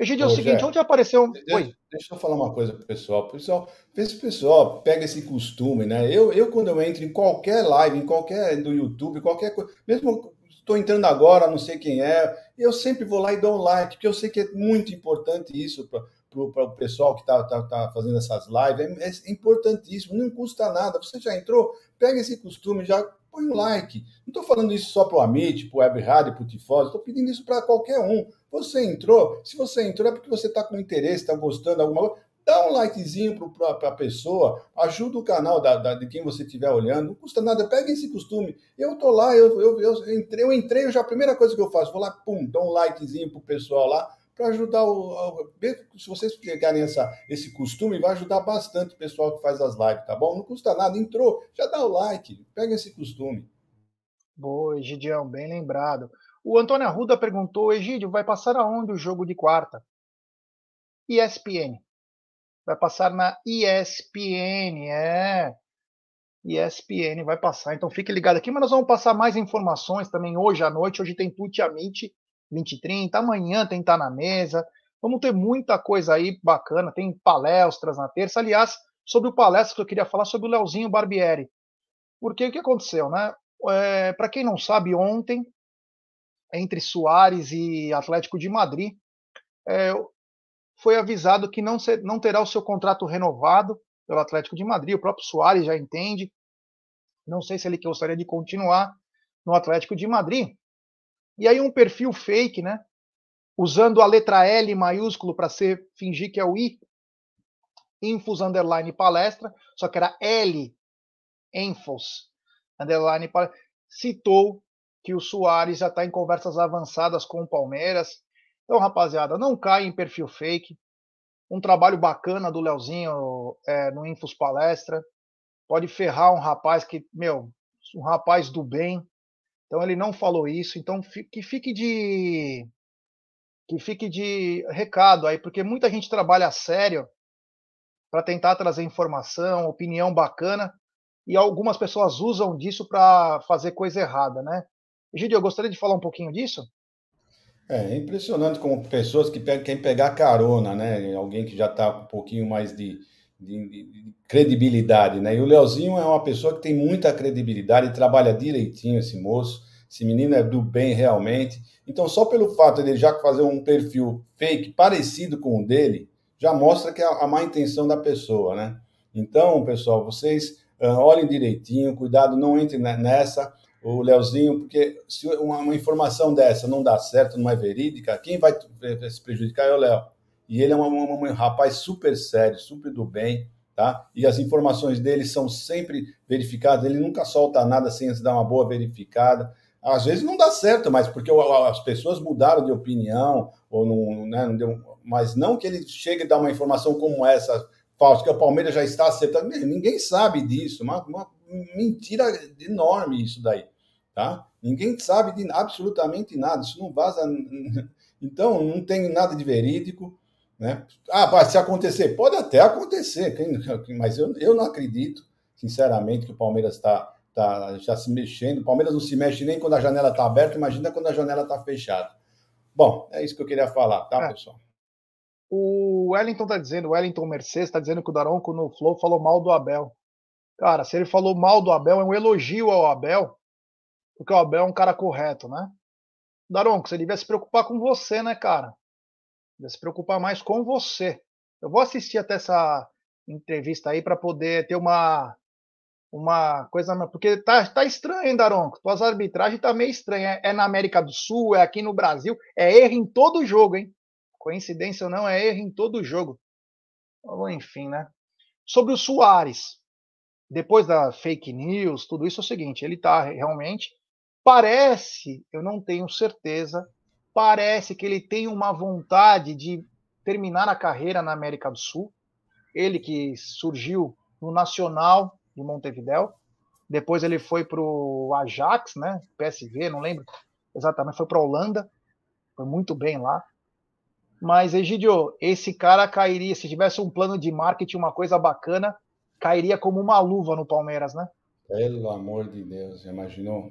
Egidio, é o seguinte, onde apareceu. Deixa, Oi. deixa eu falar uma coisa pro pessoal. Pessoal, esse pessoal pega esse costume, né? Eu, eu, quando eu entro em qualquer live, em qualquer do YouTube, qualquer coisa, mesmo estou entrando agora, não sei quem é, eu sempre vou lá e dou um like, porque eu sei que é muito importante isso para o pessoal que está tá, tá fazendo essas lives, é, é, importantíssimo, não custa nada. Você já entrou, pega esse costume, já põe um like. Não estou falando isso só para o Amit, para o Web para o Tifose, estou pedindo isso para qualquer um. Você entrou, se você entrou é porque você está com interesse, está gostando alguma coisa, dá um likezinho para a pessoa, ajuda o canal da, da, de quem você estiver olhando, não custa nada, pega esse costume. Eu tô lá, eu, eu, eu, entrei, eu entrei, já a primeira coisa que eu faço, vou lá, pum, dou um likezinho pro pessoal lá, para ajudar o. Se vocês pegarem essa, esse costume, vai ajudar bastante o pessoal que faz as lives, tá bom? Não custa nada, entrou, já dá o like, pega esse costume. Boa, Egidião, bem lembrado. O Antônio Arruda perguntou: Egídio, vai passar aonde o jogo de quarta? ESPN vai passar na ESPN, é. ESPN vai passar. Então fique ligado aqui, mas nós vamos passar mais informações também hoje à noite. Hoje tem Tuti Amit 2030, amanhã tem Tá na Mesa. Vamos ter muita coisa aí bacana. Tem palestras na terça. Aliás, sobre o palestra que eu queria falar sobre o Leozinho Barbieri. Porque o que aconteceu, né? É, Para quem não sabe, ontem, entre Soares e Atlético de Madrid, é, foi avisado que não, ser, não terá o seu contrato renovado pelo Atlético de Madrid. O próprio Soares já entende. Não sei se ele gostaria de continuar no Atlético de Madrid. E aí um perfil fake, né? Usando a letra L maiúsculo para ser fingir que é o I, Infos underline palestra, só que era L Infos underline palestra, citou que o Soares já está em conversas avançadas com o Palmeiras então, rapaziada, não caia em perfil fake. um trabalho bacana do Leozinho é, no Infos Palestra. Pode ferrar um rapaz que, meu, um rapaz do bem. Então ele não falou isso. Então que fique de que fique de recado aí, porque muita gente trabalha a sério para tentar trazer informação, opinião bacana, e algumas pessoas usam disso para fazer coisa errada, né? Gidio, eu gostaria de falar um pouquinho disso. É, é impressionante como pessoas que querem pegar carona, né? Alguém que já está com um pouquinho mais de, de, de, credibilidade, né? E o Leozinho é uma pessoa que tem muita credibilidade, trabalha direitinho esse moço, esse menino é do bem realmente. Então, só pelo fato dele já fazer um perfil fake parecido com o dele, já mostra que é a má intenção da pessoa, né? Então, pessoal, vocês uh, olhem direitinho, cuidado, não entrem nessa o Leozinho, porque se uma, uma, informação dessa não dá certo, não é verídica, quem vai se prejudicar é o Léo. E ele é um rapaz super sério, super do bem, tá? E as informações dele são sempre verificadas, ele nunca solta nada sem dar uma boa verificada. Às vezes não dá certo, mas porque as pessoas mudaram de opinião, ou não, né, não deu, mas não que ele chegue a dar uma informação como essa, falsa, que o Palmeiras já está acertando. Ninguém sabe disso, uma, uma mentira enorme isso daí, tá? Ninguém sabe de absolutamente nada, isso não vaza. (laughs) Então, não tem nada de verídico, né? Ah, vai se acontecer, pode até acontecer, mas eu, eu não acredito, sinceramente, que o Palmeiras está tá já se mexendo. O Palmeiras não se mexe nem quando a janela está aberta, imagina quando a janela está fechada. Bom, é isso que eu queria falar, tá, é. pessoal? O Wellington está dizendo, o Wellington Mercedes está dizendo que o Daronco no Flow falou mal do Abel. Cara, se ele falou mal do Abel, é um elogio ao Abel, porque o Abel é um cara correto, né? Daronco, você devia se preocupar com você, né, cara? Devia se preocupar mais com você. Eu vou assistir até essa entrevista aí para poder ter uma uma coisa, porque tá, tá estranho, hein, Daronco? Tuas arbitragens tá meio estranha. É, é na América do Sul, é aqui no Brasil, é erro em todo jogo, hein? Coincidência ou não, é erro em todo jogo. Enfim, né? Sobre o Soares, depois da fake news, tudo isso é o seguinte: ele está realmente. Parece, eu não tenho certeza, parece que ele tem uma vontade de terminar a carreira na América do Sul. Ele que surgiu no Nacional de Montevideo, depois ele foi para o Ajax, né? PSV, não lembro exatamente, foi para a Holanda, foi muito bem lá. Mas, Egidio, esse cara cairia, se tivesse um plano de marketing, uma coisa bacana, cairia como uma luva no Palmeiras, né? Pelo amor de Deus, imaginou?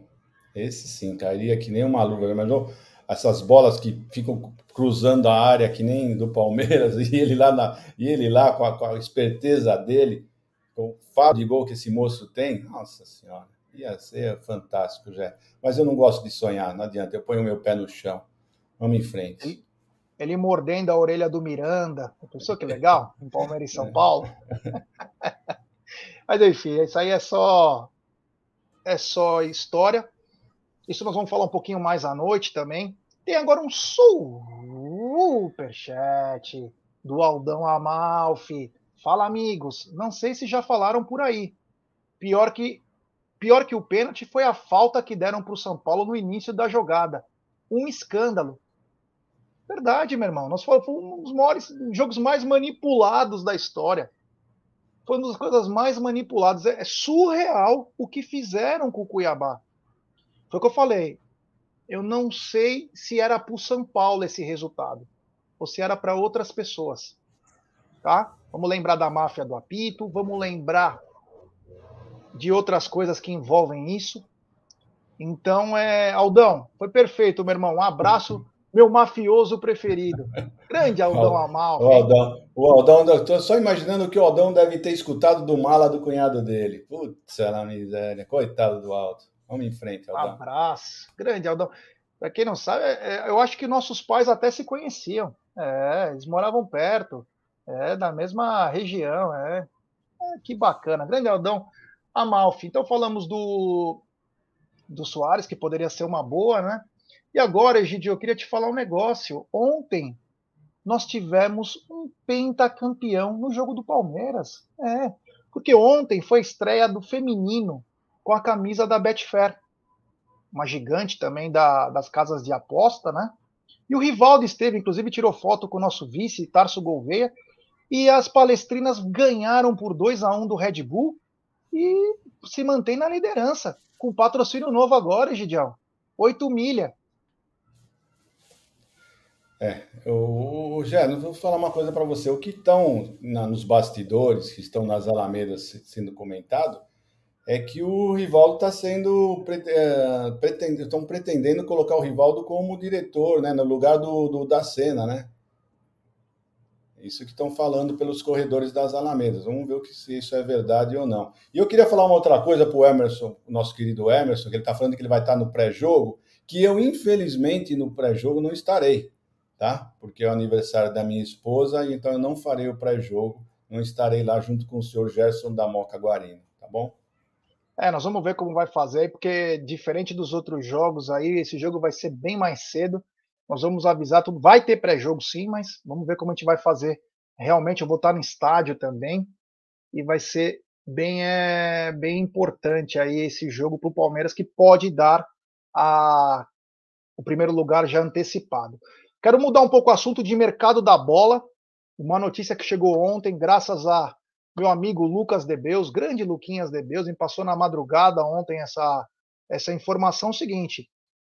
Esse sim, cairia que nem uma luva. Imaginou essas bolas que ficam cruzando a área que nem do Palmeiras (laughs) e ele lá, na, e ele lá com, a, com a esperteza dele, com o faro de gol que esse moço tem, nossa senhora, ia ser fantástico já. Mas eu não gosto de sonhar, não adianta, eu ponho meu pé no chão. Vamos em frente. Ele, ele mordendo a orelha do Miranda, pensou que legal? (laughs) Em Palmeiras e São Paulo. (laughs) Mas enfim, isso aí é só é só história. Isso nós vamos falar um pouquinho mais à noite também. Tem agora um superchat do Aldão Amalfi. Fala, amigos. Não sei se já falaram por aí. Pior que pior que o pênalti foi a falta que deram para o São Paulo no início da jogada. Um escândalo. Verdade, meu irmão. Nós foi um dos maiores jogos mais manipulados da história foi uma das coisas mais manipuladas. É, é surreal o que fizeram com o Cuiabá. Foi o que eu falei. Eu não sei se era para o São Paulo esse resultado, ou se era para outras pessoas. Tá? Vamos lembrar da máfia do apito, vamos lembrar de outras coisas que envolvem isso. Então, é, Aldão, foi perfeito, meu irmão. Um abraço (laughs) meu mafioso preferido. Grande Aldão Amal. O Aldão, o Aldão, estou só imaginando o que o Aldão deve ter escutado do mala do cunhado dele. Putz, ela miséria. Coitado do Aldo. Vamos em frente, Aldão. Abraço. Grande Aldão. Para quem não sabe, é, é, eu acho que nossos pais até se conheciam. É, eles moravam perto, é, da mesma região. É. é que bacana. Grande Aldão Amalfi. Então falamos do, do Soares, que poderia ser uma boa, né? E agora, Egidio, eu queria te falar um negócio. Ontem nós tivemos um pentacampeão no jogo do Palmeiras. É, porque ontem foi a estreia do feminino com a camisa da Betfair, uma gigante também da, das casas de aposta, né? E o Rivaldo esteve, inclusive tirou foto com o nosso vice, Tarso Gouveia, E as palestrinas ganharam por 2 a 1 do Red Bull e se mantém na liderança, com patrocínio novo agora, Gidião. 8 milha. É, eu, já vou falar uma coisa para você. O que estão nos bastidores, que estão nas alamedas sendo comentado, é que o Rivaldo está sendo é, pretend, estão pretendendo colocar o Rivaldo como diretor, né, no lugar do, do da cena, né? Isso que estão falando pelos corredores das Alamedas. Vamos ver se isso é verdade ou não. E eu queria falar uma outra coisa para o Emerson, nosso querido Emerson, que ele está falando que ele vai estar no pré-jogo, que eu, infelizmente, no pré-jogo não estarei tá? Porque é o aniversário da minha esposa, então eu não farei o pré-jogo, não estarei lá junto com o senhor Gerson da Moca Guarino, tá bom? É, nós vamos ver como vai fazer, porque diferente dos outros jogos aí, esse jogo vai ser bem mais cedo. Nós vamos avisar tudo. Vai ter pré-jogo sim, mas vamos ver como a gente vai fazer. Realmente, eu vou estar no estádio também e vai ser bem, é, bem importante aí esse jogo para o Palmeiras, que pode dar a, o primeiro lugar já antecipado. Quero mudar um pouco o assunto de mercado da bola. Uma notícia que chegou ontem, graças a meu amigo Lucas Debeus, grande Luquinhas Debeus, me passou na madrugada ontem essa, essa informação seguinte.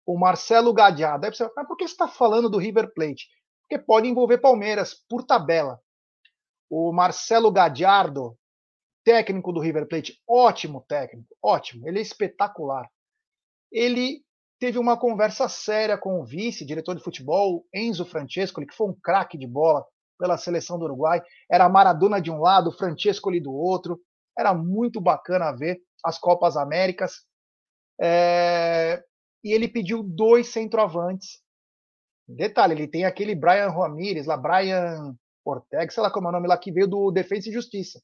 O Marcelo você mas por que você está falando do River Plate? Porque pode envolver Palmeiras, por tabela. O Marcelo Gadiardo, técnico do River Plate, ótimo técnico, ótimo, ele é espetacular. Ele teve uma conversa séria com o vice, diretor de futebol, Enzo Francesco, que foi um craque de bola pela seleção do Uruguai. Era Maradona de um lado, Francesco do outro. Era muito bacana ver as Copas Américas. É... E ele pediu dois centroavantes. Detalhe, ele tem aquele Brian Ramirez, lá, Brian Ortega, sei lá como é o nome lá, que veio do Defesa e Justiça.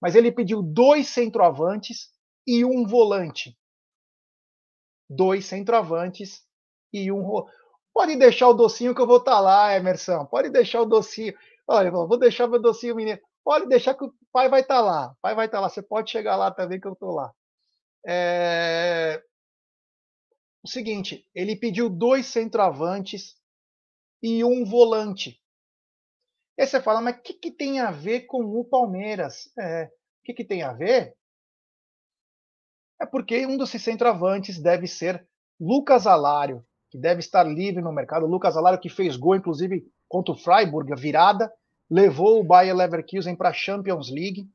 Mas ele pediu dois centroavantes e um volante dois centroavantes e um. Pode deixar o docinho que eu vou estar tá lá, Emerson. Pode deixar o docinho. Olha, vou deixar meu docinho, menino. Pode deixar que o pai vai estar tá lá. O pai vai estar tá lá. Você pode chegar lá também que eu estou lá. É... O seguinte, ele pediu dois centroavantes e um volante. E aí você fala, mas o que, que tem a ver com o Palmeiras? É, o que, que tem a ver? É porque um dos centroavantes deve ser Lucas Alário, que deve estar livre no mercado. Lucas Alário que fez gol, inclusive, contra o Freiburg, a virada, levou o Bayer Leverkusen para a Champions League.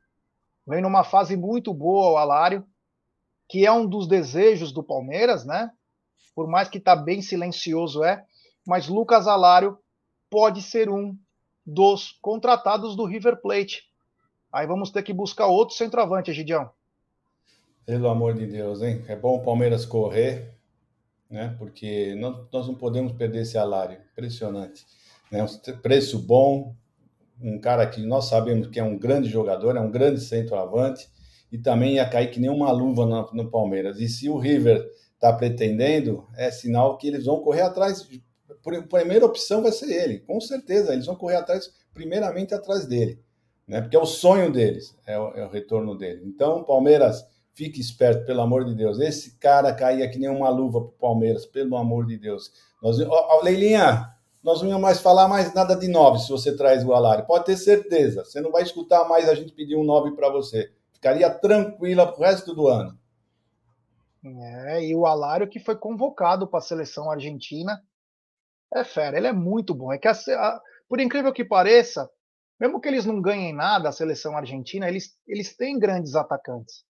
Vem numa fase muito boa o Alário, que é um dos desejos do Palmeiras, né? Por mais que está bem silencioso é, mas Lucas Alário pode ser um dos contratados do River Plate. Aí vamos ter que buscar outro centroavante, Gidião. Pelo amor de Deus, hein? É bom o Palmeiras correr, né? Porque nós, não podemos perder esse salário. Impressionante. Né? Um preço bom, um cara que nós sabemos que é um grande jogador, é um grande centroavante, e também ia cair que nem uma luva no, no Palmeiras. E se o River está pretendendo, é sinal que eles vão correr atrás. A primeira opção vai ser ele, com certeza. Eles vão correr atrás, primeiramente atrás dele, né? Porque é o sonho deles, é o, é o retorno dele. Então, Palmeiras Fique esperto, pelo amor de Deus. Esse cara caía que nem uma luva pro Palmeiras, pelo amor de Deus. Nós, Leilinha, nós não íamos mais falar mais nada de nove se você traz o Alário. Pode ter certeza. Você não vai escutar mais a gente pedir um nove para você. Ficaria tranquila pro resto do ano. É, e o Alário que foi convocado para a seleção argentina. É fera, ele é muito bom. É que a, a, por incrível que pareça, mesmo que eles não ganhem nada, a seleção argentina, eles, eles têm grandes atacantes.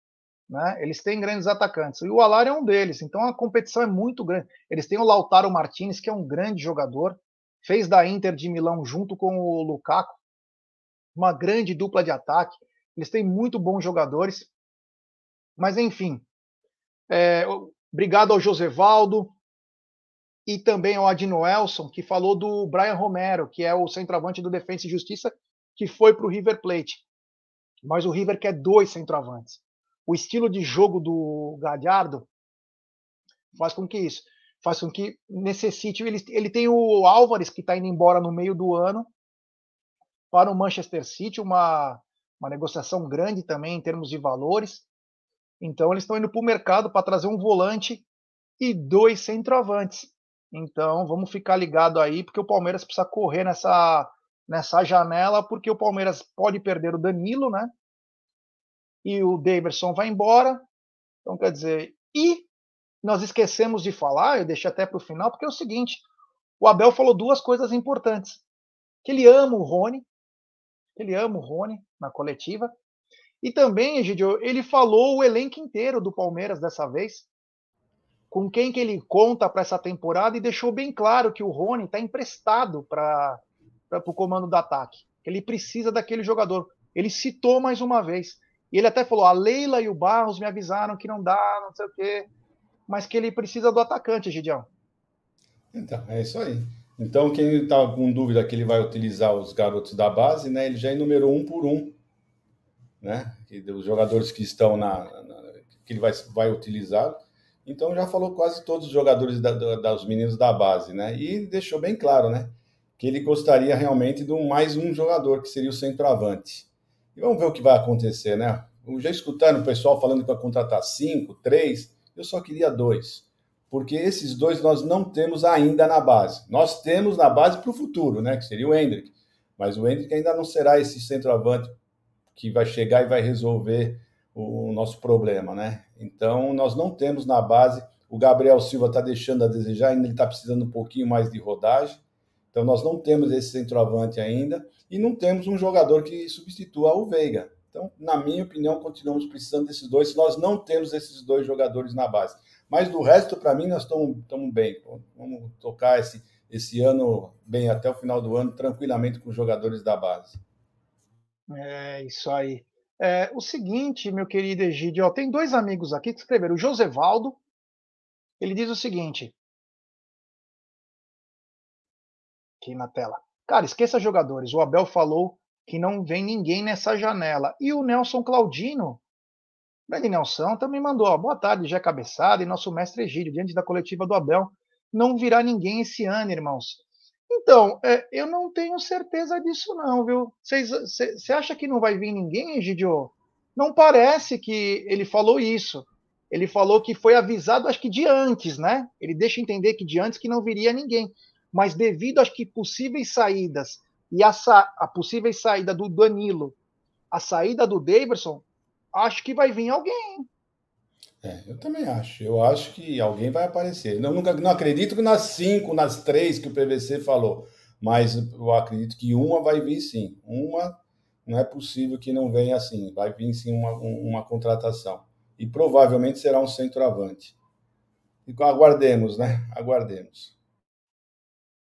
Né? Eles têm grandes atacantes. E o Alar é um deles. Então a competição é muito grande. Eles têm o Lautaro Martinez, que é um grande jogador. Fez da Inter de Milão junto com o Lukaku. Uma grande dupla de ataque. Eles têm muito bons jogadores. Mas enfim. É, obrigado ao Josevaldo e também ao Adinoelson, que falou do Brian Romero, que é o centroavante do Defensa e Justiça, que foi para o River Plate. Mas o River quer dois centroavantes o estilo de jogo do Galhardo faz com que isso, faz com que necessite. Ele, ele tem o Álvares que está indo embora no meio do ano para o Manchester City, uma, uma negociação grande também em termos de valores. Então eles estão indo para o mercado para trazer um volante e dois centroavantes. Então vamos ficar ligado aí, porque o Palmeiras precisa correr nessa, nessa janela, porque o Palmeiras pode perder o Danilo, né? E o Daverson vai embora. Então, quer dizer, e nós esquecemos de falar, eu deixei até para o final, porque é o seguinte: o Abel falou duas coisas importantes. Que ele ama o Rony, que ele ama o Rony na coletiva. E também, Egidio, ele falou o elenco inteiro do Palmeiras dessa vez, com quem que ele conta para essa temporada e deixou bem claro que o Rony está emprestado para o comando do ataque. Ele precisa daquele jogador. Ele citou mais uma vez. E ele até falou: a Leila e o Barros me avisaram que não dá, não sei o quê, mas que ele precisa do atacante, Gidião. Então, é isso aí. Então, quem está com dúvida que ele vai utilizar os garotos da base, né? Ele já enumerou um por um, né? Os jogadores que estão na, na que ele vai, vai utilizar. Então, já falou quase todos os jogadores da, da, dos meninos da base, né? E deixou bem claro, né? Que ele gostaria realmente de um, mais um jogador, que seria o centroavante. E vamos ver o que vai acontecer, né? Já escutando o pessoal falando que vai contratar cinco, três, eu só queria dois. Porque esses dois nós não temos ainda na base. Nós temos na base para o futuro, né? Que seria o Hendrick. Mas o Hendrick ainda não será esse centroavante que vai chegar e vai resolver o nosso problema, né? Então, nós não temos na base. O Gabriel Silva está deixando a desejar, ainda ele está precisando um pouquinho mais de rodagem. Então, nós não temos esse centroavante ainda e não temos um jogador que substitua o Veiga. Então, na minha opinião, continuamos precisando desses dois. Nós não temos esses dois jogadores na base. Mas do resto, para mim, nós estamos bem. Vamos tocar esse, esse ano bem até o final do ano, tranquilamente com os jogadores da base. É isso aí. É, o seguinte, meu querido Egídio, ó, tem dois amigos aqui que escreveram. O Josevaldo, ele diz o seguinte. Aqui na tela. Cara, esqueça jogadores. O Abel falou que não vem ninguém nessa janela. E o Nelson Claudino, grande Nelson, também mandou. Boa tarde, Jé Cabeçada e nosso mestre Egídio, diante da coletiva do Abel. Não virá ninguém esse ano, irmãos. Então, é, eu não tenho certeza disso, não, viu? Você acha que não vai vir ninguém, Egídio? Não parece que ele falou isso. Ele falou que foi avisado, acho que de antes, né? Ele deixa entender que de antes que não viria ninguém mas devido às que possíveis saídas e a, a possível saída do Danilo, a saída do Davidson, acho que vai vir alguém. É, eu também acho. Eu acho que alguém vai aparecer. Eu nunca, não acredito que nas cinco, nas três que o PVC falou, mas eu acredito que uma vai vir sim. Uma não é possível que não venha assim. Vai vir sim uma, uma contratação. E provavelmente será um centroavante. Aguardemos, né? Aguardemos.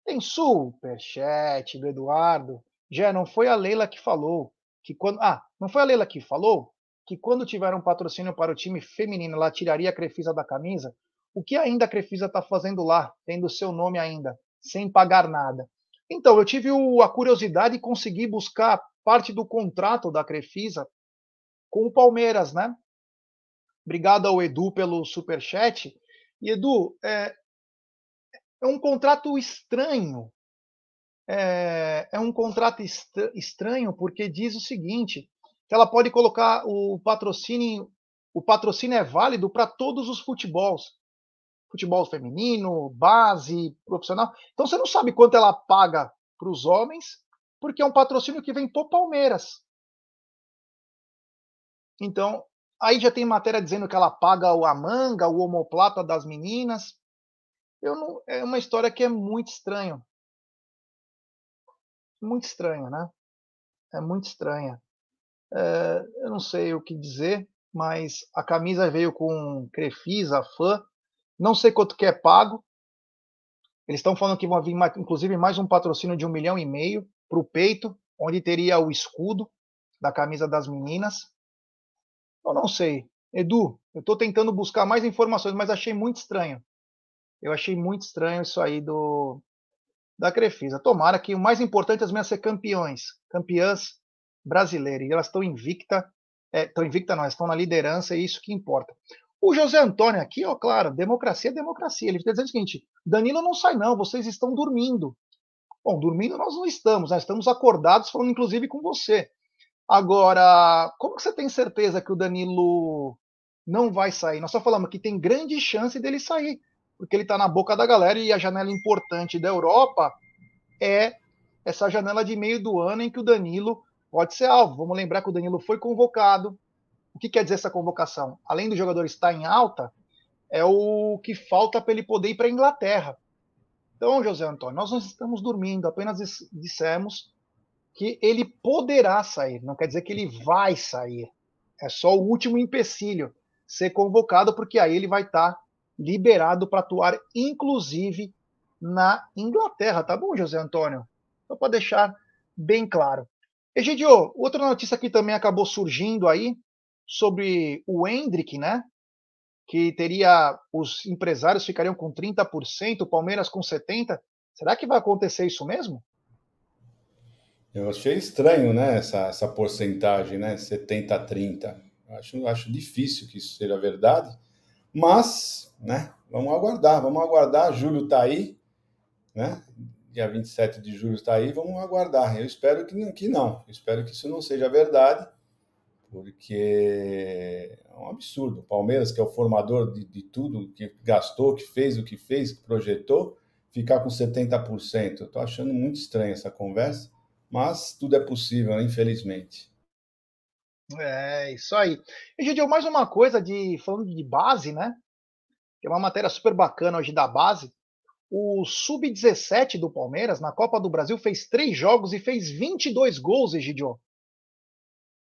Tem superchat do Eduardo. Já não foi a Leila que falou que quando. Ah, não foi a Leila que falou que quando tiver um patrocínio para o time feminino, ela tiraria a Crefisa da camisa? O que ainda a Crefisa está fazendo lá, tendo seu nome ainda, sem pagar nada? Então, eu tive a curiosidade e consegui buscar parte do contrato da Crefisa com o Palmeiras, né? Obrigado ao Edu pelo superchat. E Edu, é, é um contrato estranho. É, é um contrato estranho porque diz o seguinte: que ela pode colocar o patrocínio, o patrocínio é válido para todos os futebols, futebol feminino, base, profissional. Então você não sabe quanto ela paga para os homens, porque é um patrocínio que vem por Palmeiras. Então, aí já tem matéria dizendo que ela paga a manga, o homoplata das meninas. Eu não, é uma história que é muito estranha. Muito estranha, né? É muito estranha. É, eu não sei o que dizer, mas a camisa veio com Crefisa, fã. Não sei quanto que é pago. Eles estão falando que vão vir, inclusive, mais um patrocínio de um milhão e meio para o peito, onde teria o escudo da camisa das meninas. Eu não sei. Edu, eu estou tentando buscar mais informações, mas achei muito estranho. Eu achei muito estranho isso aí do da Crefisa. Tomara que o mais importante as minhas ser campeões, campeãs brasileiras. E elas estão invicta, estão é, invicta não, estão na liderança, é isso que importa. O José Antônio aqui, ó, claro, democracia é democracia. Ele está dizendo o seguinte: Danilo não sai, não, vocês estão dormindo. Bom, dormindo nós não estamos, nós estamos acordados, falando inclusive com você. Agora, como você tem certeza que o Danilo não vai sair? Nós só falamos que tem grande chance dele sair porque ele está na boca da galera e a janela importante da Europa é essa janela de meio do ano em que o Danilo pode ser alvo. Vamos lembrar que o Danilo foi convocado. O que quer dizer essa convocação? Além do jogador estar em alta, é o que falta para ele poder ir para a Inglaterra. Então, José Antônio, nós não estamos dormindo, apenas dissemos que ele poderá sair, não quer dizer que ele vai sair. É só o último empecilho ser convocado, porque aí ele vai estar liberado para atuar, inclusive na Inglaterra, tá bom, José Antônio? Só para deixar bem claro. Egidio, outra notícia que também acabou surgindo aí sobre o Hendrick, né? Que teria os empresários ficariam com 30%, o Palmeiras com 70%. Será que vai acontecer isso mesmo? Eu achei estranho, né, essa, essa porcentagem, né, 70 a 30. Acho, acho difícil que isso seja verdade, mas, né, vamos aguardar, vamos aguardar. Julho está aí, né, dia 27 de julho está aí, vamos aguardar. Eu espero que, que não, eu espero que isso não seja verdade, porque é um absurdo. O Palmeiras, que é o formador de, de tudo, que gastou, que fez o que fez, que projetou, ficar com 70%. Estou achando muito estranho essa conversa mas tudo é possível, infelizmente. É, isso aí. E, mais uma coisa de falando de base, né? Tem uma matéria super bacana hoje da base. O Sub-17 do Palmeiras, na Copa do Brasil, fez três jogos e fez 22 gols, Egidio.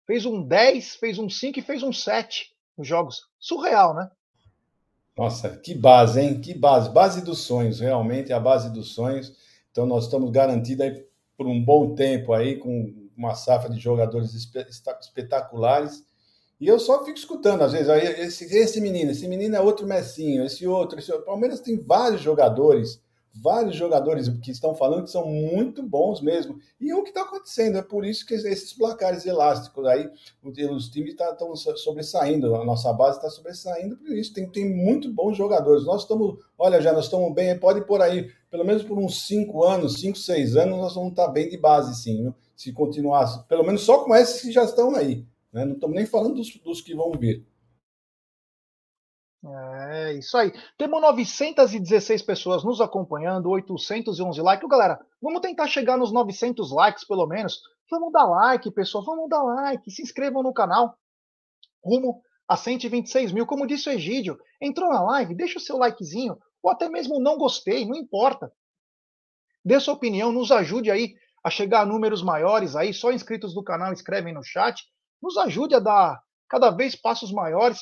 Fez um 10, fez um 5 e fez um 7 nos jogos. Surreal, né? Nossa, que base, hein? Que base. Base dos sonhos, realmente é a base dos sonhos. Então nós estamos garantidos aí por um bom tempo aí, com uma safra de jogadores espetaculares. E eu só fico escutando, às vezes, esse, esse menino, esse menino é outro Messinho, esse outro, esse outro. Palmeiras tem vários jogadores, vários jogadores que estão falando que são muito bons mesmo. E é o que está acontecendo, é por isso que esses placares elásticos aí, os times estão tá, sobressaindo, a nossa base está sobressaindo por isso. Tem, tem muito bons jogadores. Nós estamos, olha, já nós estamos bem, pode por aí pelo menos por uns 5 anos, 5, 6 anos, nós vamos estar bem de base, sim, viu? Se continuar, pelo menos só com esses que já estão aí. Né? Não estamos nem falando dos, dos que vão vir. É isso aí. Temos 916 pessoas nos acompanhando, 811 likes. Galera, vamos tentar chegar nos 900 likes pelo menos. Vamos dar like, pessoal. Vamos dar like. Se inscrevam no canal. Rumo a 126 mil. Como disse o Egídio, entrou na live, deixa o seu likezinho ou até mesmo não gostei, não importa. Dê sua opinião, nos ajude aí a chegar a números maiores aí, só inscritos do canal escrevem no chat, nos ajude a dar cada vez passos maiores.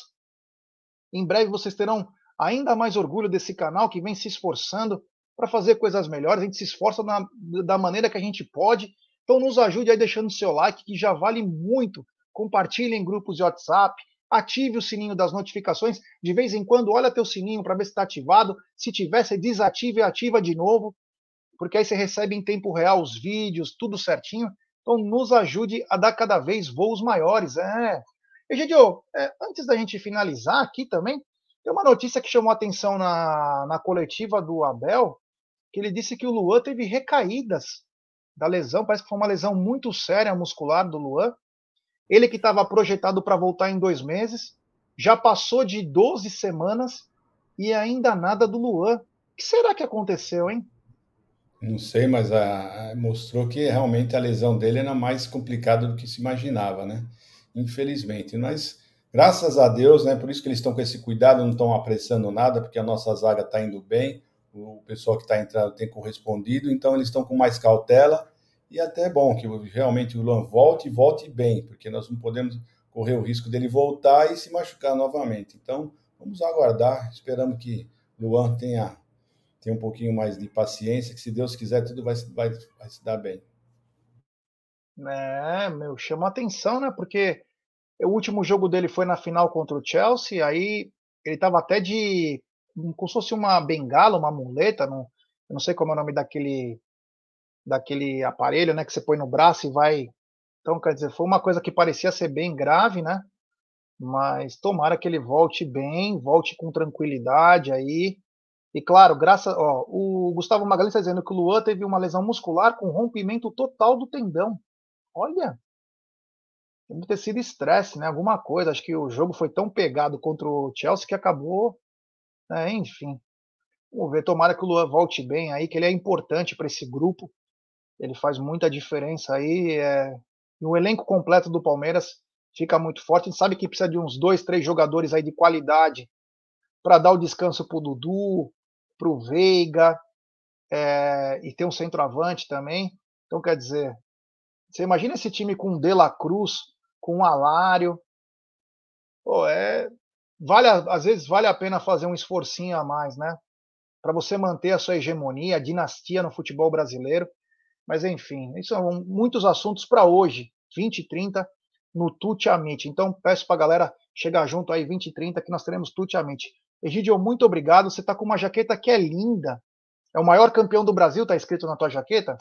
Em breve vocês terão ainda mais orgulho desse canal que vem se esforçando para fazer coisas melhores. A gente se esforça na, da maneira que a gente pode. Então nos ajude aí deixando seu like, que já vale muito. Compartilhe em grupos de WhatsApp, ative o sininho das notificações. De vez em quando, olha teu sininho para ver se está ativado. Se tiver, você desativa e ativa de novo, porque aí você recebe em tempo real os vídeos, tudo certinho. Então, nos ajude a dar cada vez voos maiores. É. Egidio, é, antes da gente finalizar aqui também, tem uma notícia que chamou atenção na, na coletiva do Abel, que ele disse que o Luan teve recaídas da lesão, parece que foi uma lesão muito séria muscular do Luan, ele que estava projetado para voltar em dois meses, já passou de 12 semanas e ainda nada do Luan. O que será que aconteceu, hein? Não sei, mas a, mostrou que realmente a lesão dele era mais complicada do que se imaginava, né? Infelizmente. Mas, graças a Deus, né? Por isso que eles estão com esse cuidado, não estão apressando nada, porque a nossa zaga está indo bem, o pessoal que está entrando tem correspondido, então eles estão com mais cautela e até é bom que realmente o Luan volte e volte bem, porque nós não podemos correr o risco dele voltar e se machucar novamente. Então, vamos aguardar, esperamos que Luan tenha, tenha um pouquinho mais de paciência, que se Deus quiser, tudo vai, vai, vai se dar bem. É, meu, chama atenção, né? Porque o último jogo dele foi na final contra o Chelsea, aí ele estava até de. como se fosse uma bengala, uma muleta, não, eu não sei como é o nome daquele daquele aparelho, né, que você põe no braço e vai. Então, quer dizer, foi uma coisa que parecia ser bem grave, né? Mas tomara que ele volte bem, volte com tranquilidade aí. E claro, graças, ó, o Gustavo Magalhães está dizendo que o Luan teve uma lesão muscular com rompimento total do tendão. Olha, deve ter sido estresse, né? Alguma coisa. Acho que o jogo foi tão pegado contra o Chelsea que acabou, né? enfim. Vamos ver, tomara que o Luan volte bem aí, que ele é importante para esse grupo Ele faz muita diferença aí. É... E o elenco completo do Palmeiras fica muito forte. A gente sabe que precisa de uns dois, três jogadores aí de qualidade para dar o descanso para o Dudu, para o Veiga, é... e ter um centroavante também. Então, quer dizer, você imagina esse time com De La Cruz, com Alário. Pô, é, vale, às vezes vale a pena fazer um esforcinho a mais, né? Para você manter a sua hegemonia, a dinastia no futebol brasileiro. Mas enfim, isso são muitos assuntos para hoje, 20 e 30, no Tuti. Então peço para a galera chegar junto aí 20 e 30 que nós teremos Tuti. Egidio, muito obrigado. Você está com uma jaqueta que é linda. É o maior campeão do Brasil, está escrito na tua jaqueta?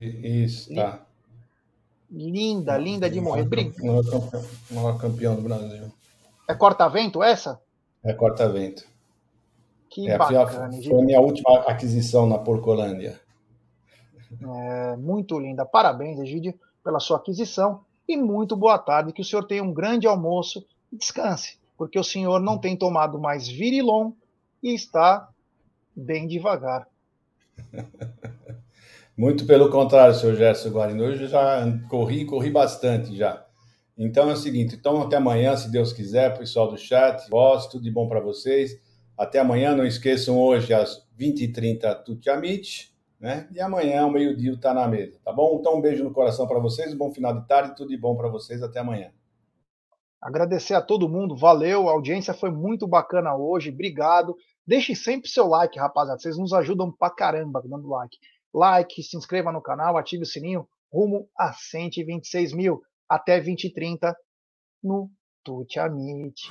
Isso, tá. Linda, linda de morrer. Maior campeão, maior campeão do Brasil. É corta-vento essa? É corta-vento. Que é, bacana. Foi a minha última aquisição na Porcolândia. É, muito linda. Parabéns, Egídio, pela sua aquisição. E muito boa tarde. Que o senhor tenha um grande almoço e descanse, porque o senhor não tem tomado mais virilon e está bem devagar. (laughs) Muito pelo contrário, senhor Gerson Guarino. Hoje eu já corri, corri bastante já. Então é o seguinte, então até amanhã, se Deus quiser, pessoal do chat, voz, tudo de bom para vocês. Até amanhã, não esqueçam hoje às 20h30 Tutiamite, né? E amanhã, ao meio-dia, está na mesa, tá bom? Então um beijo no coração para vocês, um bom final de tarde, tudo de bom para vocês, até amanhã. Agradecer a todo mundo, valeu, a audiência foi muito bacana hoje, obrigado. Deixe sempre seu like, rapaziada, vocês nos ajudam pra caramba dando like. Like, se inscreva no canal, ative o sininho, rumo a 126 mil até 2030 no Tuti Amit.